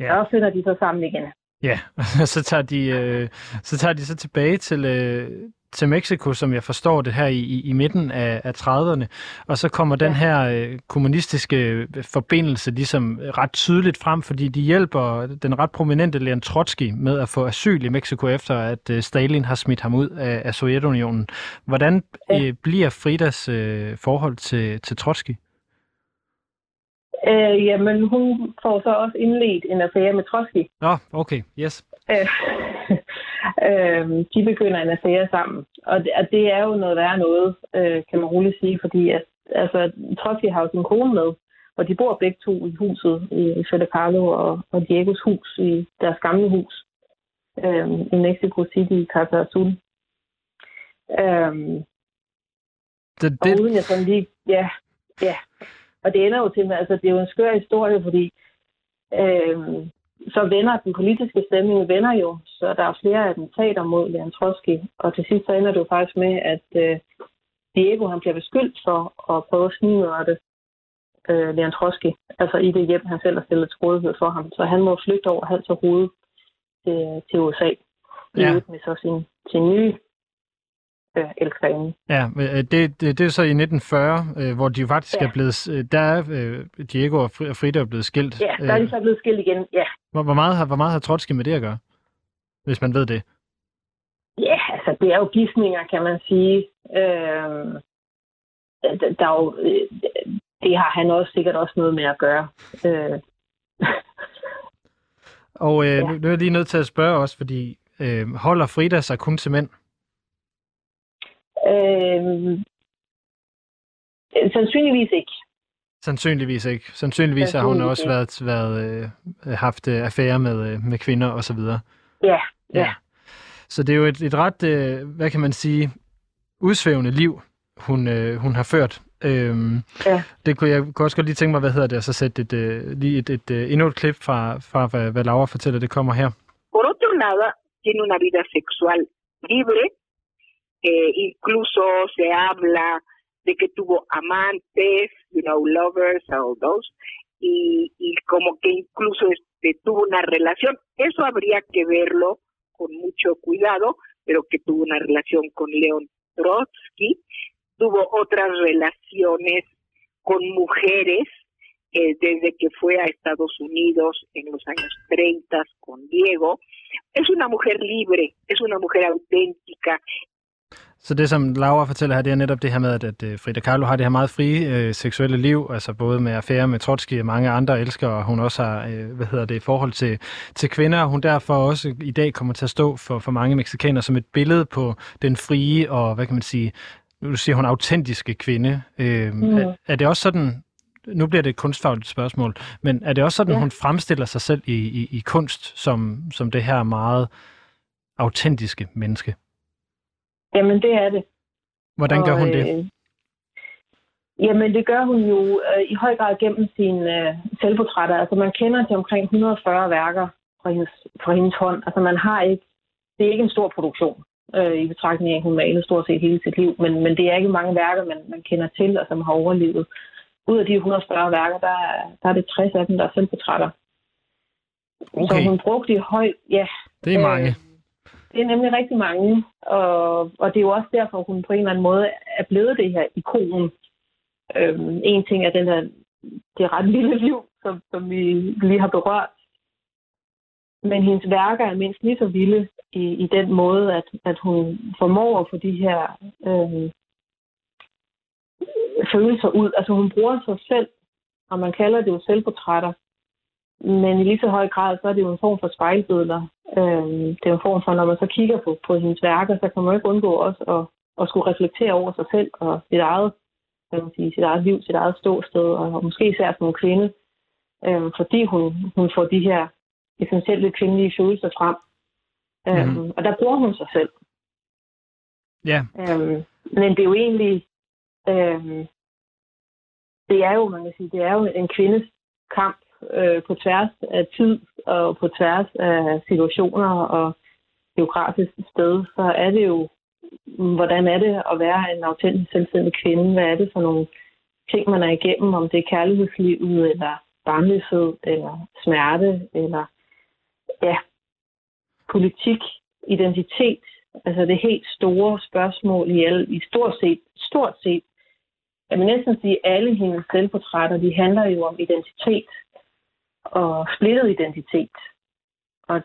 ja. Og så finder de så sammen igen. Ja, så tager de, øh, så tager de så tilbage til, øh, til Mexico, som jeg forstår det her i, i, i midten af, af 30'erne, og så kommer den her øh, kommunistiske forbindelse ligesom ret tydeligt frem, fordi de hjælper den ret prominente Leon Trotsky med at få asyl i Mexico efter, at øh, Stalin har smidt ham ud af, af Sovjetunionen. Hvordan øh, bliver Fridas øh, forhold til, til Trotsky? Øh, jamen, hun får så også indledt en affære med Trotsky. Nå, okay, yes. Øh, øh, de begynder en affære sammen. Og det, og det er jo noget værre noget, øh, kan man roligt sige, fordi at, altså, Trotsky har jo sin kone med, og de bor begge to i huset i Fede Carlo og, og Diegos hus, i deres gamle hus øh, i Mexico City i Casa Azul. Øh, det, det... Og uden jeg sådan lige, ja, ja. Og det ender jo til, altså det er jo en skør historie, fordi øh, så vender den politiske stemning vender jo, så der er flere attentater mod Leon Trotsky, og til sidst så ender det jo faktisk med, at øh, Diego han bliver beskyldt for at prøve at snigmørde øh, Leon Trotsky, altså i det hjem, han selv har stillet til rådighed for ham. Så han må flygte over hals og hoved til, til USA, ja. med så sin, sin nye øh, elskerinde. Ja, øh, det, det, det er så i 1940, øh, hvor de faktisk ja. er blevet, øh, der er øh, Diego og Frida er blevet skilt. Ja, der er de så blevet skilt igen, ja. Hvor, hvor, meget har, hvor meget har Trotsky med det at gøre, hvis man ved det? Ja, altså det er jo gidsninger, kan man sige. Øh, der er jo, det har han også sikkert også noget med at gøre. Øh. Og øh, ja. nu er jeg lige nødt til at spørge også, fordi øh, holder Frida sig kun til mænd? Øh, sandsynligvis ikke. Sandsynligvis ikke. Sandsynligvis har hun også været, været øh, haft øh, affære med, øh, med kvinder og så videre. Ja, ja. ja. Så det er jo et, et ret, øh, hvad kan man sige, udsvævende liv, hun, øh, hun har ført. Øhm, ja. Det kunne jeg kunne også godt lige tænke mig, hvad hedder det, og så sætte et, øh, lige et, et, et, endnu et klip fra, fra hvad, hvad Laura fortæller, det kommer her. Por otro lado, tiene una vida sexual libre, Eh, incluso se habla de que tuvo amantes, you know, lovers, all those, y, como que incluso este, tuvo una relación. Eso habría que verlo con mucho cuidado, pero que tuvo una relación con León Trotsky, tuvo otras relaciones con mujeres eh, desde que fue a Estados Unidos en los años 30 con Diego. Es una mujer libre, es una mujer auténtica, Så det, som Laura fortæller her, det er netop det her med, at, at øh, Frida Kahlo har det her meget frie øh, seksuelle liv, altså både med affære med Trotsky og mange andre elskere, og hun også har, øh, hvad hedder det, i forhold til, til kvinder, og hun derfor også i dag kommer til at stå for, for mange mexikanere som et billede på den frie og, hvad kan man sige, nu siger hun autentiske kvinde. Øh, mm. er, er det også sådan, nu bliver det et kunstfagligt spørgsmål, men er det også sådan, ja. hun fremstiller sig selv i, i, i kunst som, som det her meget autentiske menneske? Jamen, det er det. Hvordan gør og, hun det? Øh, jamen, det gør hun jo øh, i høj grad gennem sine øh, selvportrætter. Altså, man kender til omkring 140 værker fra hendes, fra hendes hånd. Altså, man har ikke... Det er ikke en stor produktion øh, i betragtning af, at hun malede stort set hele sit liv, men, men det er ikke mange værker, man, man kender til og som har overlevet. Ud af de 140 værker, der, der er det 60 af dem, der er selvportrætter. Okay. Så hun brugte i høj... Ja, det er mange. Øh, det er nemlig rigtig mange, og, og det er jo også derfor, hun på en eller anden måde er blevet det her ikon. Øhm, en ting er den her, det ret lille liv, som, som vi lige har berørt. Men hendes værker er mindst lige så vilde i, i den måde, at, at hun formår at få de her øhm, følelser ud. Altså hun bruger sig selv, og man kalder det jo selvportrætter, men i lige så høj grad, så er det jo en form for spejlbilleder. Øhm, det er en form for, når man så kigger på, på hendes værker, så kan man jo ikke undgå også at, at skulle reflektere over sig selv og sit eget, kan man sige, sit eget liv, sit eget ståsted, og måske især som en kvinde, øhm, fordi hun, hun får de her essentielle kvindelige følelser frem. Øhm, mm. Og der bruger hun sig selv. Ja. Yeah. Øhm, men det er jo egentlig, øhm, det er jo, man kan sige, det er jo en kvindes kamp øh, på tværs af tid og på tværs af situationer og geografisk sted, så er det jo, hvordan er det at være en autentisk selvstændig kvinde? Hvad er det for nogle ting, man er igennem, om det er kærlighedslivet, eller barnløshed, eller smerte, eller ja, politik, identitet, altså det helt store spørgsmål i, alle, i stort set, stort set, jeg vil næsten sige, at alle hendes selvportrætter, de handler jo om identitet og splittet identitet. Og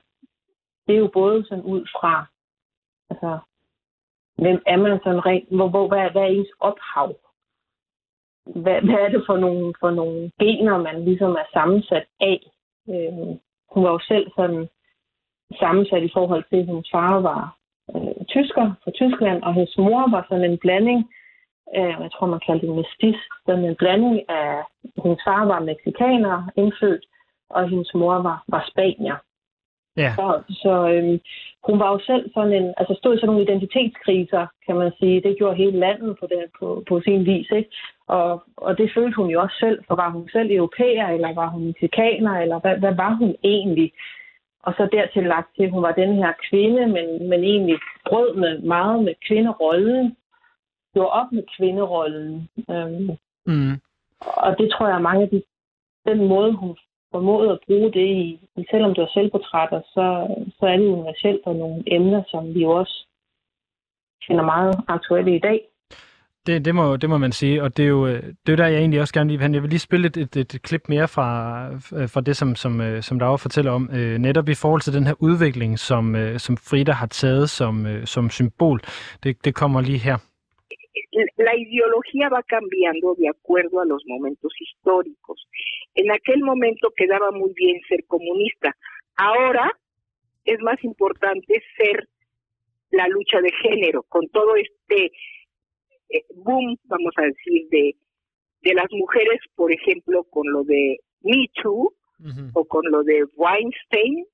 det er jo både sådan ud fra, altså, hvem er man sådan rent, hvor, hvor, hvad, hvad er ens ophav? Hvad, hvad er det for nogle, for nogle gener, man ligesom er sammensat af? Øh, hun var jo selv sådan sammensat i forhold til, at hendes far var øh, tysker fra Tyskland, og hendes mor var sådan en blanding, øh, jeg tror man kaldte det mestis, sådan en blanding af, hendes far var mexikaner, indfødt, og hendes mor var, var spanier. Ja. Så, så øhm, hun var jo selv sådan en, altså stod i sådan nogle identitetskriser, kan man sige. Det gjorde hele landet på, det, på, på sin vis, ikke? Og, og det følte hun jo også selv, for var hun selv europæer, eller var hun mexikaner, eller hvad, hvad var hun egentlig? Og så dertil lagt til, at hun var den her kvinde, men, men egentlig brød med meget med kvinderollen. Gjorde op med kvinderollen. Øhm, Mm. og det tror jeg, mange af de, den måde, hun formået at bruge det i, i selvom det var selvportrætter, så, så er det universelt og nogle emner, som vi jo også finder meget aktuelle i dag. Det, det, må, det må man sige, og det er jo øh, det er der, jeg egentlig også gerne vil hen. Jeg vil lige spille et, et, et klip mere fra, øh, fra det, som, som, øh, som Laura fortæller om, øh, netop i forhold til den her udvikling, som, som Frida har taget som, som symbol. Det, det kommer lige her. La ideología va cambiando de acuerdo a los momentos históricos. En aquel momento quedaba muy bien ser comunista. Ahora es más importante ser la lucha de género, con todo este eh, boom, vamos a decir, de, de las mujeres, por ejemplo, con lo de Me Too o con lo de Weinstein,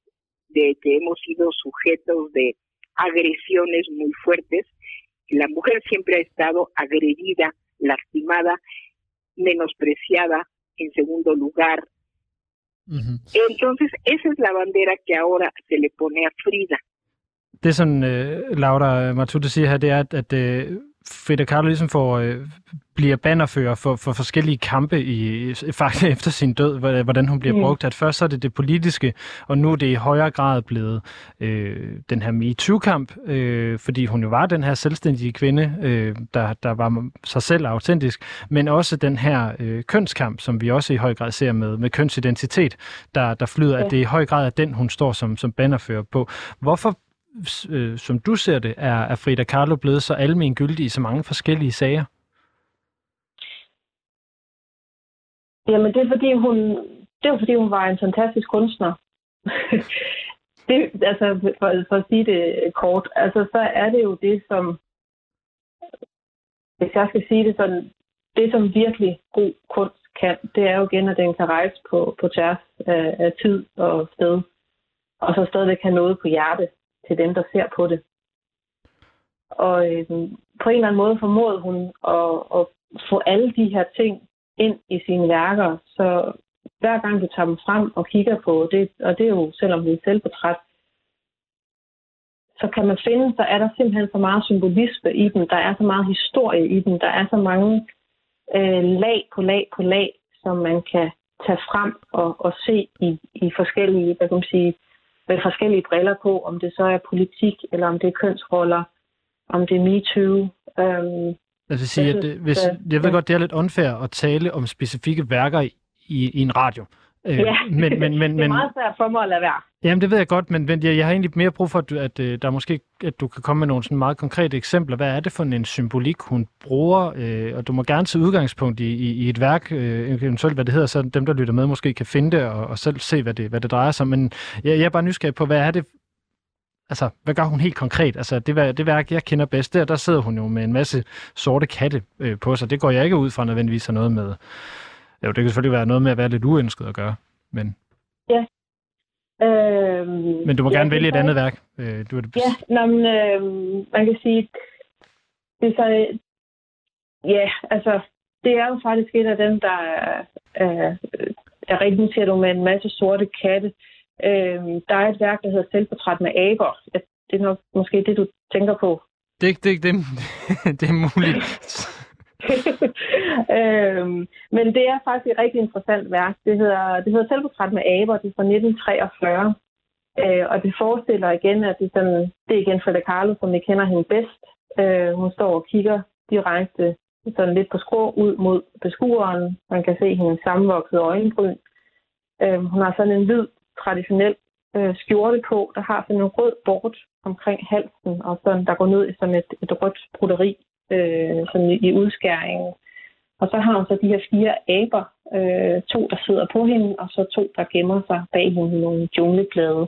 de que hemos sido sujetos de agresiones muy fuertes. La mujer siempre ha estado agredida, lastimada, menospreciada, en segundo lugar. Entonces, esa es la bandera que ahora se le pone a Frida. Det, som øh, Laura Matute siger her, det er, at, at øh, Frida Kahlo ligesom får, øh, bliver bannerfører for, for forskellige kampe i, faktisk efter sin død, hvor- hvordan hun bliver Mm. brugt. At først så er det det politiske, og nu er det i højere grad blevet øh, den her MeToo-kamp, øh, fordi hun jo var den her selvstændige kvinde, øh, der, der var sig selv autentisk, men også den her øh, kønskamp, som vi også i høj grad ser med, med kønsidentitet, der, der flyder, Ja. at det i høj grad er den, hun står som, som bannerfører på. Hvorfor øh, som du ser det, er, er Frida Kahlo blevet så almengyldig i så mange forskellige sager? Jamen, det er fordi, hun, det er fordi, hun var en fantastisk kunstner. det, altså, for, for at sige det øh, kort, altså, så er det jo det, som, hvis jeg skal sige det sådan, det, som virkelig god kunst kan, det er jo igen, at den kan rejse på, på tværs af, af tid og sted, og så stadigvæk have noget på hjertet til dem, der ser på det. Og øh, på en eller anden måde formåede hun at, at få alle de her ting ind i sine værker, så hver gang du tager dem frem og kigger på det, og det er jo selvom det er selvportræt, så kan man finde, så er der simpelthen så meget symbolisme i dem, der er så meget historie i dem, der er så mange øh, lag på lag på lag, som man kan tage frem og, og se i, i forskellige, hvad kan man sige, med forskellige briller på, om det så er politik, eller om det er kønsroller, om det er MeToo. Øhm, Jeg vil sige, Jeg at det, hvis, øh, jeg ved godt, det er lidt unfair at tale om specifikke værker i, i, i en radio. Øh, ja, men, men, men, det er meget svært for mig at lade være. Jamen, det ved jeg godt, men, men jeg, jeg har egentlig mere brug for, at, at øh, der måske, at du kan komme med nogle sådan meget konkrete eksempler. Hvad er det for en symbolik, hun bruger? Øh, og du må gerne tage udgangspunkt i, i, i et værk, øh, eventuelt hvad det hedder, så dem, der lytter med, måske kan finde det og, og selv se, hvad det, hvad det drejer sig om. Men jeg, jeg er bare nysgerrig på, hvad er det, altså, hvad gør hun helt konkret? Altså, det, det værk, jeg kender bedst, der, der sidder hun jo med en masse sorte katte øh, på sig. Det går jeg ikke ud fra nødvendigvis har noget med... Jo, det kan selvfølgelig være noget med at være lidt uønsket at gøre, men, Øhm, men du må ja, gerne vælge et andet værk. Øh, du er det, Ja, nå, men, øh, man kan sige, det er så, ja, altså, det er jo faktisk et af dem, der er, er, er rigtig, ser du med en masse sorte katte. Øh, der er et værk, der hedder Selvportræt med aber. Det er nok måske det, du tænker på. Det, det, det, det er muligt. øhm, men det er faktisk et rigtig interessant værk. Det hedder, det hedder Selvportræt med aber. Det er fra 1943. Øh, og det forestiller igen, at det er, sådan, det er igen Frida Kahlo, som vi kender hende bedst. Øh, hun står og kigger direkte sådan lidt på skrå ud mod beskueren. Man kan se hendes sammenvoksede øjenbryn. Øh, hun har sådan en hvid, traditionel øh, skjorte på, der har sådan en rød bort omkring halsen, og sådan, der går ned i sådan et, et rødt broderi øh, sådan i, udskæringen. Og så har hun så de her fire aber, øh, to der sidder på hende, og så to der gemmer sig bag hende i nogle jungleblade.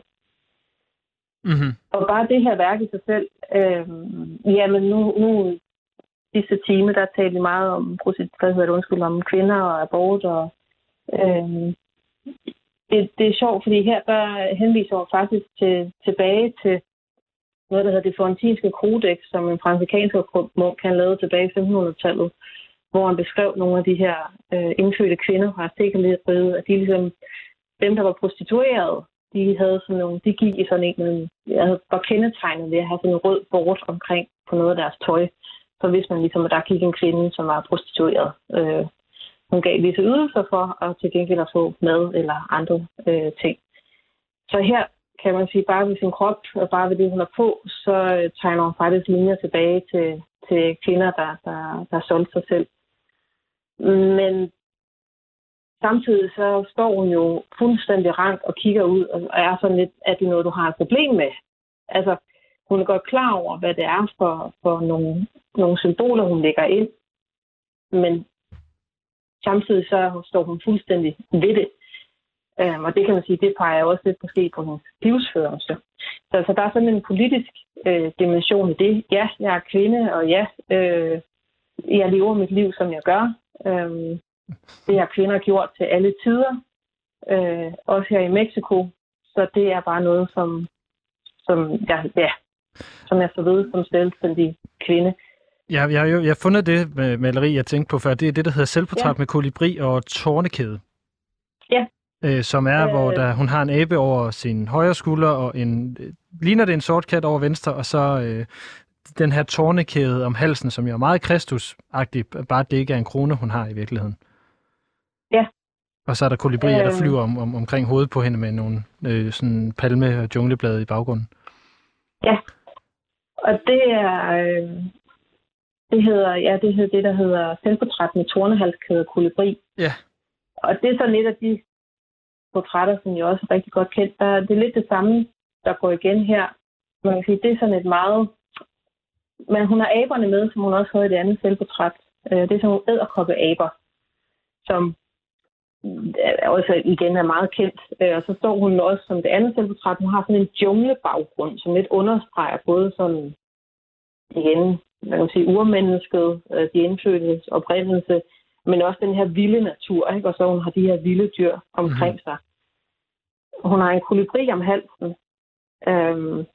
Mm-hmm. Og bare det her værk i sig selv, øh, jamen nu, nu sidste time, der talte vi meget om, hvad hedder det, undskyld, om kvinder og abort, og øh, det, det er sjovt, fordi her der henviser hun faktisk til, tilbage til noget, der hedder det florentinske Kodex, som en fransikansk munk kan lavede tilbage i 1500-tallet, hvor han beskrev nogle af de her øh, indfødte kvinder fra sikkerhedsriget, at de ligesom, dem, der var prostitueret, de havde sådan nogle, de gik i sådan en, øh, jeg var kendetegnet ved at have sådan en rød bort omkring på noget af deres tøj. Så hvis man ligesom, at der gik en kvinde, som var prostitueret, øh, hun gav visse ydelser for, og til gengæld at få mad eller andre øh, ting. Så her kan man sige, bare ved sin krop og bare ved det, hun har på, så øh, tegner hun faktisk linjer tilbage til, til kvinder, der, der, der solgte sig selv. Men samtidig så står hun jo fuldstændig rank og kigger ud og er sådan lidt, at det er noget, du har et problem med. Altså, hun er godt klar over, hvad det er for, for nogle, nogle symboler, hun lægger ind. Men samtidig så står hun fuldstændig ved det. Um, og det kan man sige, det peger også lidt måske på hendes livsførelse. Så altså, der er sådan en politisk øh, dimension i det. Ja, jeg er kvinde, og ja, øh, jeg lever mit liv, som jeg gør. Um, det har kvinder gjort til alle tider, øh, også her i Mexico. Så det er bare noget, som, som, jeg, ja, som jeg så ved som selvstændig kvinde. Ja, jeg, jeg, jeg har fundet det med maleri, jeg tænkte på før. Det er det, der hedder selvportræt ja. med kolibri og tårnekæde. Ja. Øh, som er, øh... hvor der, hun har en abe over sin højre skulder, og en, øh, ligner det en sort kat over venstre, og så øh, den her tårnekæde om halsen, som jo er meget kristusagtig, bare det ikke er en krone, hun har i virkeligheden. Ja. Og så er der kolibrier, øh... der flyver om, om, omkring hovedet på hende med nogle øh, sådan palme- og djungleblade i baggrunden. Ja, og det er, øh, det hedder, ja, det hedder det, der hedder selvportræt med tornehalskæde kolibri. Ja. Og det er sådan et af de portrætter, som jeg også er rigtig godt kendt. Der, det er lidt det samme, der går igen her. Man kan sige, det er sådan et meget... Men hun har aberne med, som hun også havde i det andet selvportræt. Øh, det er sådan nogle æderkoppe-aber, som øh, også igen er meget kendt. Øh, og så står hun også som det andet selvportræt. Hun har sådan en junglebaggrund, som lidt understreger både sådan igen man kan sige, urmennesket, de indfødtes oprindelse, men også den her vilde natur, ikke? og så hun har de her vilde dyr omkring mm. sig. Hun har en kolibri om halsen, øhm,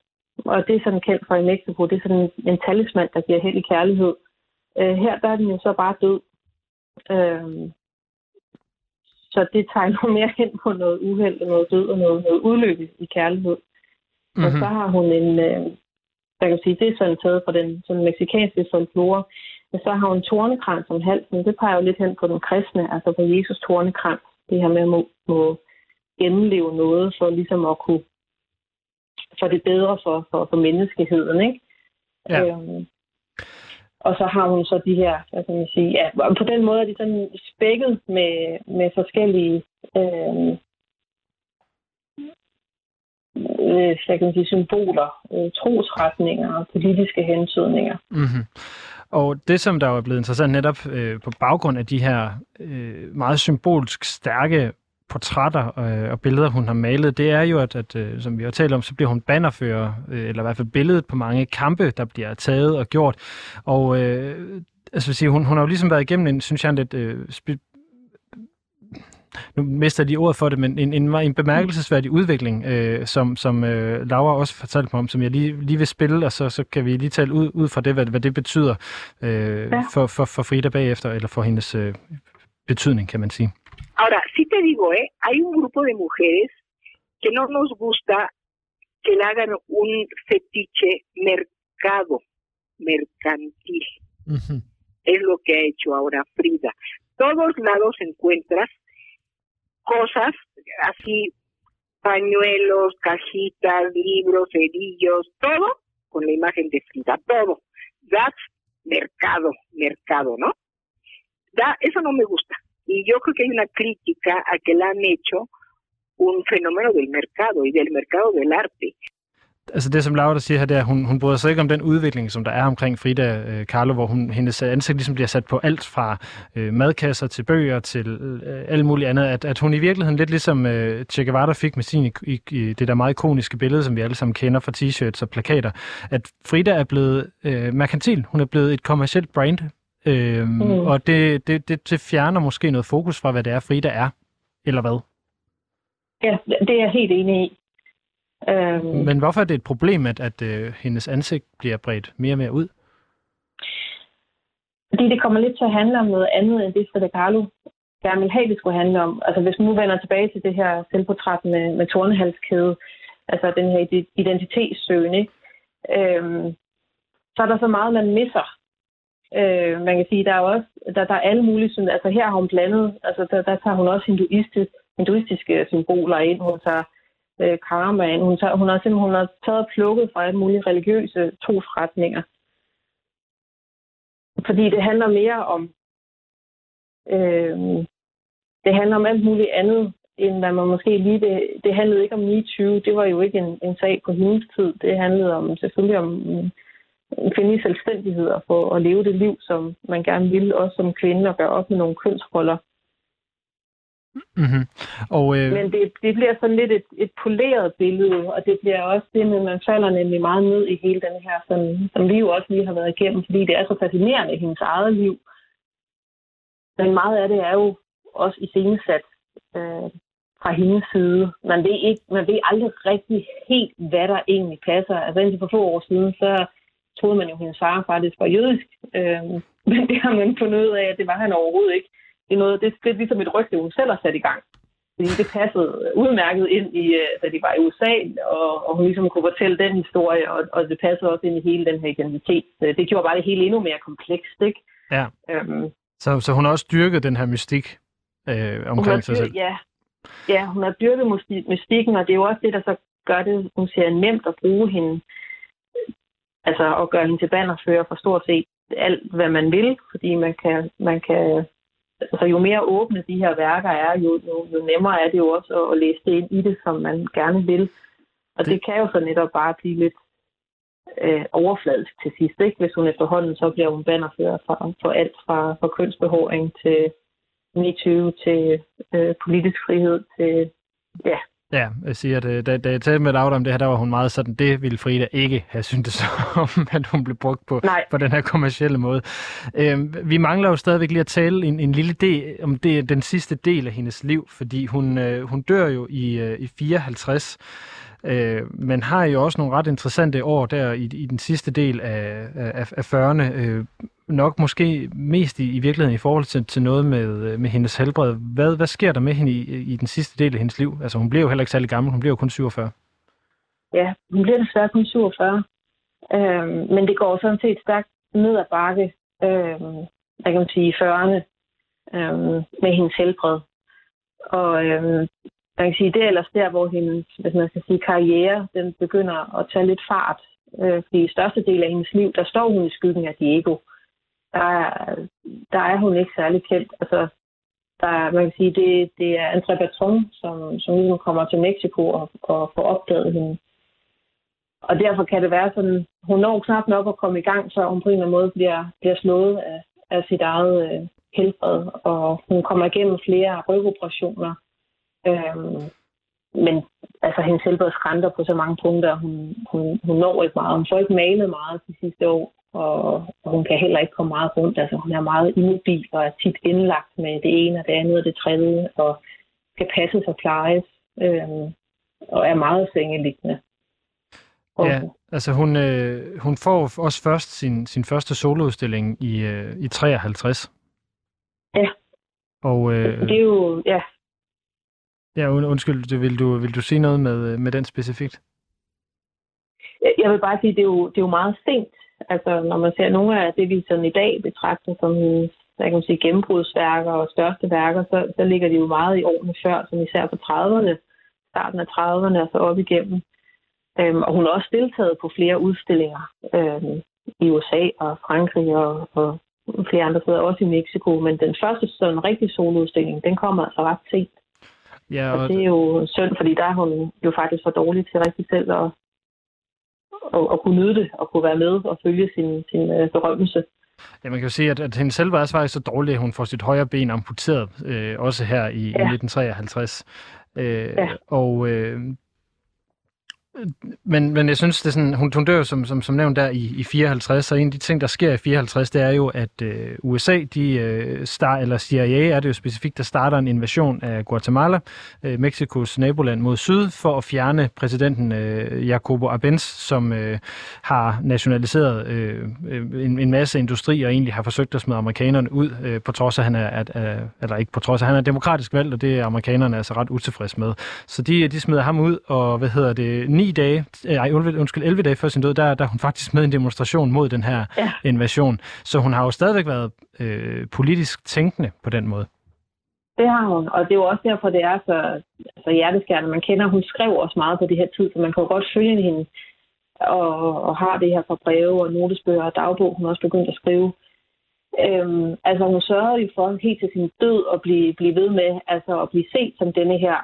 og det er sådan kendt fra i Mexico, det er sådan en, en talisman, der giver i kærlighed. Øh, her der er den jo så bare død. Øhm, så det tegner mere hen på noget uheld, noget død og noget, noget udløb i kærlighed. Mm-hmm. Og mhm. så har hun en, øh, jeg kan sige, det er sådan taget fra den sådan meksikanske folklore. Men så har hun tornekrans om halsen. Det peger jo lidt hen på den kristne, altså på Jesus tornekrans. Det her med at må, må gennemleve noget for ligesom at kunne for det bedre for, for, for menneskeheden, ikke? Ja. Øhm, og så har hun så de her, hvad kan man sige, ja, på den måde er de sådan spækket med, med forskellige øh, øh, kan sige, symboler, øh, trosretninger og politiske hensydninger. Mm-hmm. Og det, som der er blevet interessant netop øh, på baggrund af de her øh, meget symbolsk stærke portrætter øh, og billeder, hun har malet, det er jo, at, at øh, som vi har talt om, så bliver hun bannerfører, øh, eller i hvert fald billedet på mange kampe, der bliver taget og gjort. Og øh, altså, sige, hun, hun har jo ligesom været igennem en, synes jeg, en lidt øh, nu mister lige ordet for det, men en, en, en bemærkelsesværdig udvikling, øh, som, som øh, Laura også fortalte mig om, som jeg lige, lige vil spille, og så, så kan vi lige tale ud, ud fra det, hvad, hvad det betyder øh, ja. for, for, for Frida bagefter, eller for hendes øh, betydning, kan man sige. Ahora, sí te digo, ¿eh? hay un grupo de mujeres que no nos gusta que le hagan un fetiche mercado, mercantil. Es lo que ha hecho ahora Frida. Todos lados encuentras cosas así, pañuelos, cajitas, libros, cerillos, todo con la imagen de Frida, todo. That's mercado, mercado, ¿no? Da, eso no me gusta. Y yo creo que hay una crítica a que la han hecho un fænomen del mercado i del mercado del arte. Altså det, som Laura siger her, det er, at hun, hun bryder sig ikke om den udvikling, som der er omkring Frida øh, Kahlo, hvor hun, hendes ansigt ligesom bliver sat på alt fra øh, madkasser til bøger til øh, alt muligt andet. At, at hun i virkeligheden lidt ligesom øh, Che Guevara fik med sin i, i, det der meget ikoniske billede, som vi alle sammen kender fra t-shirts og plakater, at Frida er blevet øh, merkantil. Hun er blevet et kommersielt brand. Øh, mm. Og det, det, det, det fjerner måske noget fokus fra, hvad det er, Frida er. Eller hvad? Ja, det er jeg helt enig i. Øhm, Men hvorfor er det et problem, at, at uh, hendes ansigt bliver bredt mere og mere ud? Fordi det kommer lidt til at handle om noget andet, end det Frida Kahlo gerne vil have, det skulle handle om. Altså hvis man nu vender tilbage til det her selvportræt med, med tornehalskæde, altså den her identitetssøgning, øhm, så er der så meget, man misser. Øh, man kan sige, der er også der, der er alle mulige, altså her har hun blandet, altså der, der tager hun også hinduistisk, hinduistiske symboler ind. Hun tager øh, karma. Hun, tager, hun har simpelthen hun har taget plukket fra alle mulige religiøse trosretninger. Fordi det handler mere om øh, det handler om alt muligt andet, end hvad man måske lige... Det, det handlede ikke om MeToo. Det var jo ikke en, en sag på hendes tid. Det handlede om selvfølgelig om en kvindelig selvstændighed og få at leve det liv, som man gerne ville, også som kvinde, og gøre op med nogle kønsroller. Mm-hmm. Og, øh... Men det, det bliver sådan lidt et, et poleret billede, og det bliver også det med, at man falder nemlig meget ned i hele den her, som, som vi jo også lige har været igennem, fordi det er så fascinerende i hendes eget liv. Men meget af det er jo også iscenesat øh, fra hendes side. Man ved, ikke, man ved aldrig rigtig helt, hvad der egentlig passer. Altså indtil for få år siden, så troede man jo, at hendes far faktisk var jødisk. Øh, men det har man fundet ud af, at det var han overhovedet ikke det er, noget, det, er ligesom et rygte, hun selv har sat i gang. Fordi det passede udmærket ind i, øh, da de var i USA, og, og hun ligesom kunne fortælle den historie, og, og det passede også ind i hele den her identitet. Det gjorde bare det hele endnu mere komplekst, ikke? Ja. Øhm, så, så hun har også dyrket den her mystik øh, omkring sig selv? Ja. ja, hun har dyrket mystikken, og det er jo også det, der så gør det, hun siger, nemt at bruge hende, altså at gøre hende til bannerfører for stort set alt, hvad man vil, fordi man kan, man kan altså jo mere åbne de her værker er, jo, jo, jo nemmere er det jo også at, at læse det ind i det, som man gerne vil. Og det, det kan jo så netop bare blive lidt øh, overfladisk til sidst, ikke? hvis hun efterhånden så bliver hun bannerfører for, for alt fra, fra kønsbehåring til MeToo til øh, politisk frihed til ja, Ja, jeg siger, at da, da jeg talte med Laura om det her, der var hun meget sådan, det ville Frida ikke have syntes om, at hun blev brugt på, på den her kommercielle måde. Øhm, vi mangler jo stadigvæk lige at tale en, en lille del om det, den sidste del af hendes liv, fordi hun, øh, hun dør jo i, øh, i 54, øh, men har jo også nogle ret interessante år der i, i den sidste del af, af, af 40'erne. Øh, nok måske mest i, i virkeligheden i forhold til, til noget med, med hendes helbred. Hvad, hvad sker der med hende i, i den sidste del af hendes liv? Altså hun bliver jo heller ikke særlig gammel, hun bliver jo kun 47. Ja, hun bliver desværre kun 47. Øhm, men det går sådan set stærkt ned ad bakke, øhm, hvad kan man sige, i 40'erne øhm, med hendes helbred. Og øhm, man kan sige, det er ellers der, hvor hendes hvis man skal sige, karriere den begynder at tage lidt fart. Øh, fordi i største del af hendes liv, der står hun i skyggen af Diego der er, der er hun ikke særlig kendt. Altså, der, man kan sige, det, det er André Bertrand, som, som ligesom kommer til Mexico og, og får opdaget hende. Og derfor kan det være sådan, hun når knap nok at komme i gang, så hun på en eller anden måde bliver, bliver slået af, af sit eget øh, helbred, og hun kommer igennem flere rygoperationer. Øhm, men altså, hendes helbred skrænter på så mange punkter, hun, hun, hun når ikke meget. Hun får ikke malet meget de sidste år og, hun kan heller ikke komme meget rundt. Altså, hun er meget immobil og er tit indlagt med det ene og det andet og det tredje, og skal passes og plejes, øh, og er meget sengeliggende. Ja, altså hun, øh, hun får også først sin, sin første soloudstilling i, øh, i 53. Ja. Og, øh, det er jo, ja. Ja, undskyld, vil du, vil du sige noget med, med den specifikt? Jeg vil bare sige, det er jo, det er jo meget sent. Altså, når man ser nogle af det, vi sådan i dag betragter som hvad kan man sige, gennembrudsværker og største værker, så, så ligger de jo meget i årene før, som især på 30'erne, starten af 30'erne og så op igennem. Øhm, og hun har også deltaget på flere udstillinger øhm, i USA og Frankrig og, og flere andre steder, også i Mexico. Men den første sådan rigtig soloudstilling, den kommer altså ret sent. Ja, og... og det er jo synd, fordi der er hun jo faktisk for dårlig til rigtig selv at, at, at kunne nyde det og kunne være med og følge sin, sin uh, berømmelse. Ja, man kan jo sige, at, at hendes selvværdsvej er så dårlig, at hun får sit højre ben amputeret, øh, også her i, ja. i 1953. Øh, ja. Og øh, men, men jeg synes, det er sådan, hun, hun dør som, som, som nævnt der i, i 54, og en af de ting, der sker i 54, det er jo, at øh, USA, de øh, star, eller CIA er det jo specifikt, der starter en invasion af Guatemala, øh, Mexikos naboland mod syd, for at fjerne præsidenten øh, Jacobo Arbenz, som øh, har nationaliseret øh, en, en masse industri, og egentlig har forsøgt at smide amerikanerne ud, øh, på trods af, han er, at, øh, eller ikke på trods af, han er demokratisk valgt, og det er amerikanerne altså ret utilfredse med. Så de, de smider ham ud, og hvad hedder det, ni dage, øh, ej, undskyld, 11 dage før sin død, der, der hun faktisk med en demonstration mod den her ja. invasion. Så hun har jo stadigvæk været øh, politisk tænkende på den måde. Det har hun, og det er jo også derfor, det er så, så hjerteskærende. Man kender, hun skrev også meget på det her tid, så man kan jo godt følge hende og, og har det her fra breve og notesbøger og dagbog, hun også begyndt at skrive. Øhm, altså hun sørgede jo for helt til sin død at blive, blive ved med, altså at blive set som denne her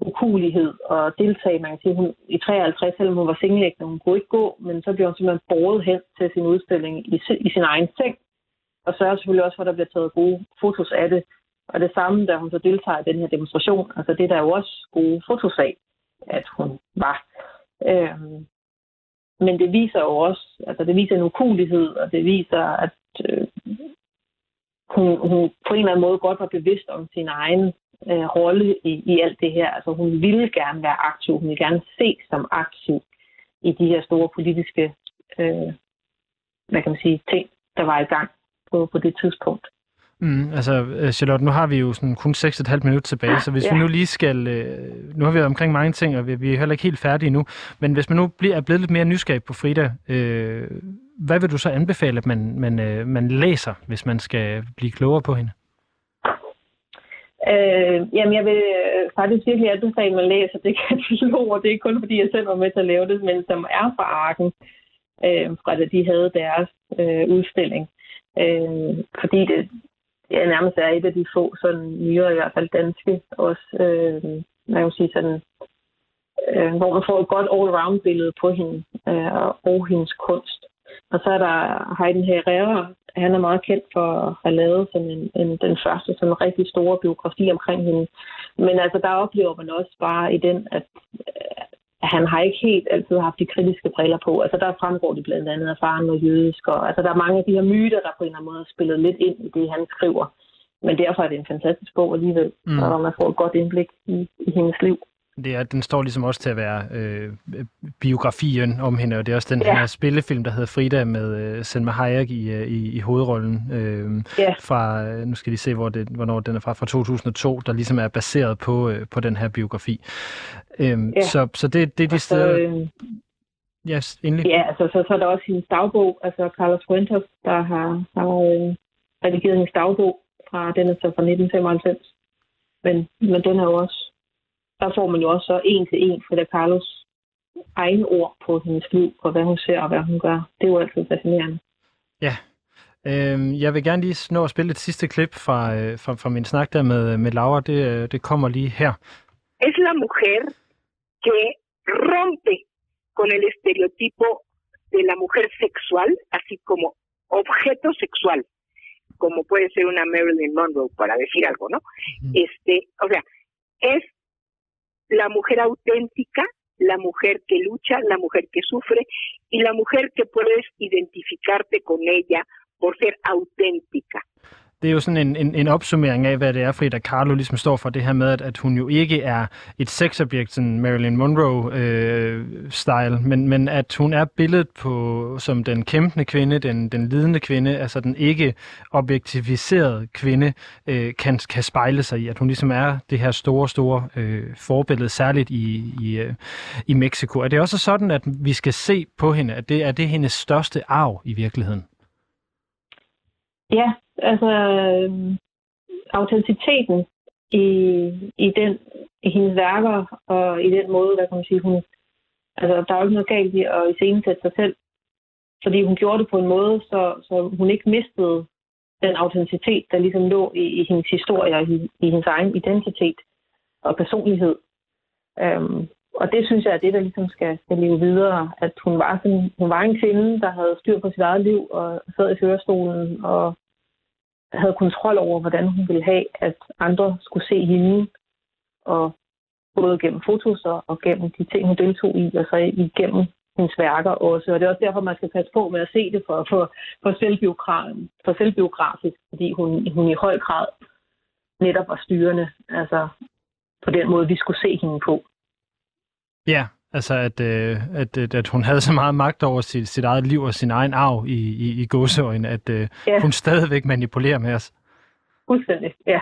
ukulighed og deltage. Man kan sige, hun i 53, selvom hun var sengeliggende, hun kunne ikke gå, men så blev hun simpelthen båret hen til sin udstilling i, i sin egen seng, og sørger selvfølgelig også for, at der bliver taget gode fotos af det. Og det samme, da hun så deltager i den her demonstration, altså det der er jo også gode fotos af, at hun var. Øhm, men det viser jo også, altså det viser en ukulighed, og det viser, at øh, hun, hun på en eller anden måde godt var bevidst om sin egen øh, rolle i, i alt det her. Altså hun ville gerne være aktiv, hun ville gerne se som aktiv i de her store politiske øh, hvad kan man sige, ting, der var i gang på, på det tidspunkt. Mm, altså, øh, Charlotte, nu har vi jo sådan kun 6,5 minutter tilbage, så hvis ja. vi nu lige skal... Øh, nu har vi været omkring mange ting, og vi, vi er heller ikke helt færdige nu, men hvis man nu bliver, er blevet lidt mere nysgerrig på Frida, øh, hvad vil du så anbefale, at man, man, øh, man læser, hvis man skal blive klogere på hende? Øh, jamen, jeg vil øh, faktisk virkelig anbefale, at man læser det katalog, og det er kun fordi, jeg selv var med til at lave det, men som er fra Arken, øh, fra da de havde deres øh, udstilling. Øh, fordi det ja, nærmest er et af de få sådan nyere, i hvert fald danske, også, øh, man kan sige sådan, øh, hvor man får et godt all-round billede på hende øh, og hendes kunst. Og så er der Heiden Herrera, han er meget kendt for at have lavet sådan en, en, den første sådan rigtig store biografi omkring hende. Men altså, der oplever man også bare i den, at han har ikke helt altid haft de kritiske briller på. Altså der fremgår det blandt andet, at faren var jødisk, og altså der er mange af de her myter, der på en eller anden måde er spillet lidt ind i det, han skriver. Men derfor er det en fantastisk bog alligevel, mm. og man får et godt indblik i, i hendes liv. Det er, den står ligesom også til at være øh, biografien om hende, og det er også den ja. her spillefilm, der hedder Frida med øh, Selma Hayek i, øh, i, i hovedrollen. Øh, ja. fra, øh, nu skal vi se, hvor det, hvornår den er fra, fra 2002, der ligesom er baseret på, øh, på den her biografi. Øh, ja. Så, så det, det er de steder... Øh, yes, endelig. Ja, altså, så, så er der også hendes dagbog, altså Carlos Fuentes, der har, har øh, redigeret hendes dagbog fra, den er så fra 1995. Men, men den er jo også der får man jo også så en til en Frida Carlos egen ord på hendes liv, og hvad hun ser og hvad hun gør. Det er jo altid fascinerende. Ja. Øhm, jeg vil gerne lige nå at spille et sidste klip fra, øh, fra, fra min snak der med, med Laura. Det, øh, det kommer lige her. Es la mujer que rompe con el estereotipo de la mujer sexual, así como objeto sexual, como puede ser una Marilyn Monroe, para decir algo, ¿no? Mm. Este, o sea, es la mujer auténtica, la mujer que lucha, la mujer que sufre y la mujer que puedes identificarte con ella por ser auténtica. Det er jo sådan en, en, en opsummering af, hvad det er, Frida Kahlo ligesom står for, det her med, at, at hun jo ikke er et sexobjekt, sådan Marilyn Monroe-style, øh, men, men at hun er billedet på som den kæmpende kvinde, den, den lidende kvinde, altså den ikke objektiviserede kvinde, øh, kan, kan spejle sig i, at hun ligesom er det her store, store øh, forbillede, særligt i, i, øh, i Mexico. Er det også sådan, at vi skal se på hende, at det er det hendes største arv i virkeligheden? Ja, altså øh, autenticiteten i, i, den, i hendes værker og i den måde, hvad kan man sige, hun, altså der er jo ikke noget galt i at iscenesætte sig selv, fordi hun gjorde det på en måde, så, så hun ikke mistede den autenticitet, der ligesom lå i, i hendes historie og i, i hendes egen identitet og personlighed. Øhm, og det synes jeg er det, der ligesom skal, skal leve videre. At hun var, sådan, hun var en kvinde, der havde styr på sit eget liv og sad i kørestolen og havde kontrol over, hvordan hun ville have, at andre skulle se hende. Og både gennem fotos og gennem de ting, hun deltog i, og så igennem hendes værker også. Og det er også derfor, man skal passe på med at se det for, for, for, for selvbiografisk, fordi hun, hun i høj grad netop var styrende, altså på den måde, vi skulle se hende på. Ja, altså at, øh, at, at, at hun havde så meget magt over sit, sit eget liv og sin egen arv i, i, i godseøjne, at øh, ja. hun stadigvæk manipulerer med os. Fuldstændig, ja.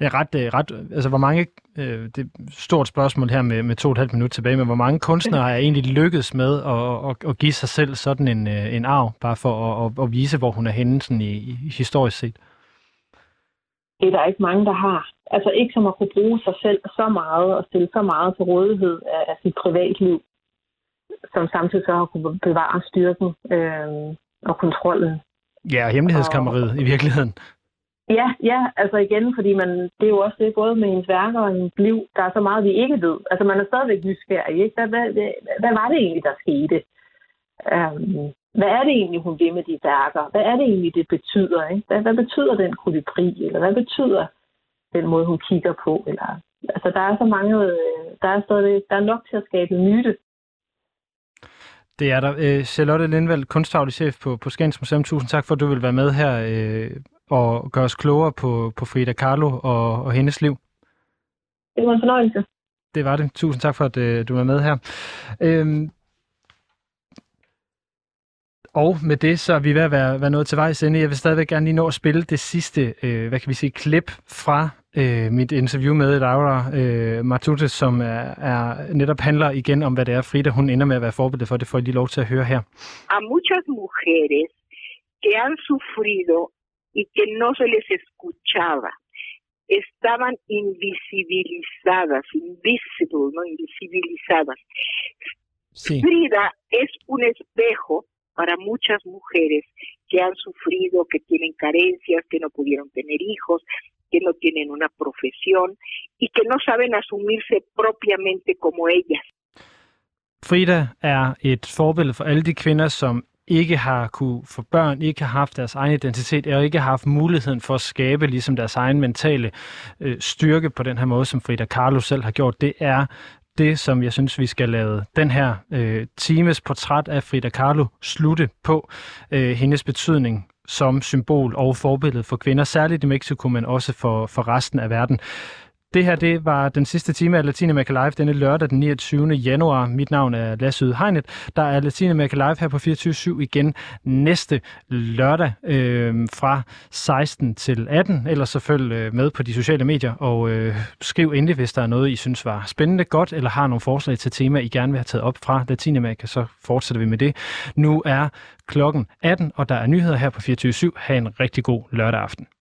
Ja, ret, øh, ret, altså hvor mange, øh, det er et stort spørgsmål her med, med to og et halvt minut tilbage, men hvor mange kunstnere er egentlig lykkedes med at, at, at give sig selv sådan en, øh, en arv, bare for at, at, at vise, hvor hun er henne sådan i, i historisk set? Det er der ikke mange, der har. Altså ikke som at kunne bruge sig selv så meget og stille så meget til rådighed af, af sit privatliv, som samtidig så har kunne bevare styrken øh, og kontrollen. Ja, hemmelighedskammeriet og, i virkeligheden. Ja, ja, altså igen, fordi man, det er jo også det, både med hendes værker og hendes liv, der er så meget, vi ikke ved. Altså man er stadigvæk nysgerrig, ikke? Hvad, hvad, hvad, hvad var det egentlig, der skete? Um, hvad er det egentlig, hun vil med de værker? Hvad er det egentlig, det betyder? Ikke? Hvad, hvad betyder den kolibri? Eller hvad betyder den måde, hun kigger på? Eller, altså der er så mange, øh, der er, stadig, der er nok til at skabe myte. Det er der. Øh, Charlotte Lindvald, kunstfaglig chef på, på Skans Museum. Tusind tak for, at du vil være med her øh, og gøre os klogere på, på Frida Kahlo og, og hendes liv. Det var en fornøjelse. Det var det. Tusind tak for, at øh, du var med her. Øhm, og med det, så er vi ved at være, være nået til vejs ende. Jeg vil stadigvæk gerne lige nå at spille det sidste, øh, hvad kan vi sige, klip fra øh, mit interview med Laura øh, Matute, som er, er, netop handler igen om, hvad det er, Frida hun ender med at være forbillede for. Det får jeg lige lov til at høre her. A muchas mujeres que han sufrido y que no se les escuchaba. Estaban invisibilizadas, invisible, ¿no? Invisibilizadas. Sí. Frida es un espejo para muchas mujeres que han sufrido, que tienen carencias, que no pudieron tener hijos, que no tienen una profesión y que no saben asumirse propiamente como ellas. Frida er et forbillede for alle de kvinder, som ikke har kunne få børn, ikke har haft deres egen identitet, og ikke har haft muligheden for at skabe ligesom deres egen mentale øh, styrke på den her måde, som Frida Kahlo selv har gjort. Det er det, som jeg synes, vi skal lade den her øh, times portræt af Frida Kahlo slutte på. Øh, hendes betydning som symbol og forbillede for kvinder, særligt i Mexico, men også for, for resten af verden. Det her det var den sidste time af Latinamerika Live denne lørdag den 29. januar. Mit navn er Lasse Yde Hegnet. Der er Latinamerika Live her på 24 igen næste lørdag øh, fra 16 til 18. Ellers så følg øh, med på de sociale medier og øh, skriv endelig, hvis der er noget, I synes var spændende, godt, eller har nogle forslag til tema, I gerne vil have taget op fra Latinamerika, så fortsætter vi med det. Nu er klokken 18, og der er nyheder her på 24 Ha' en rigtig god lørdag aften.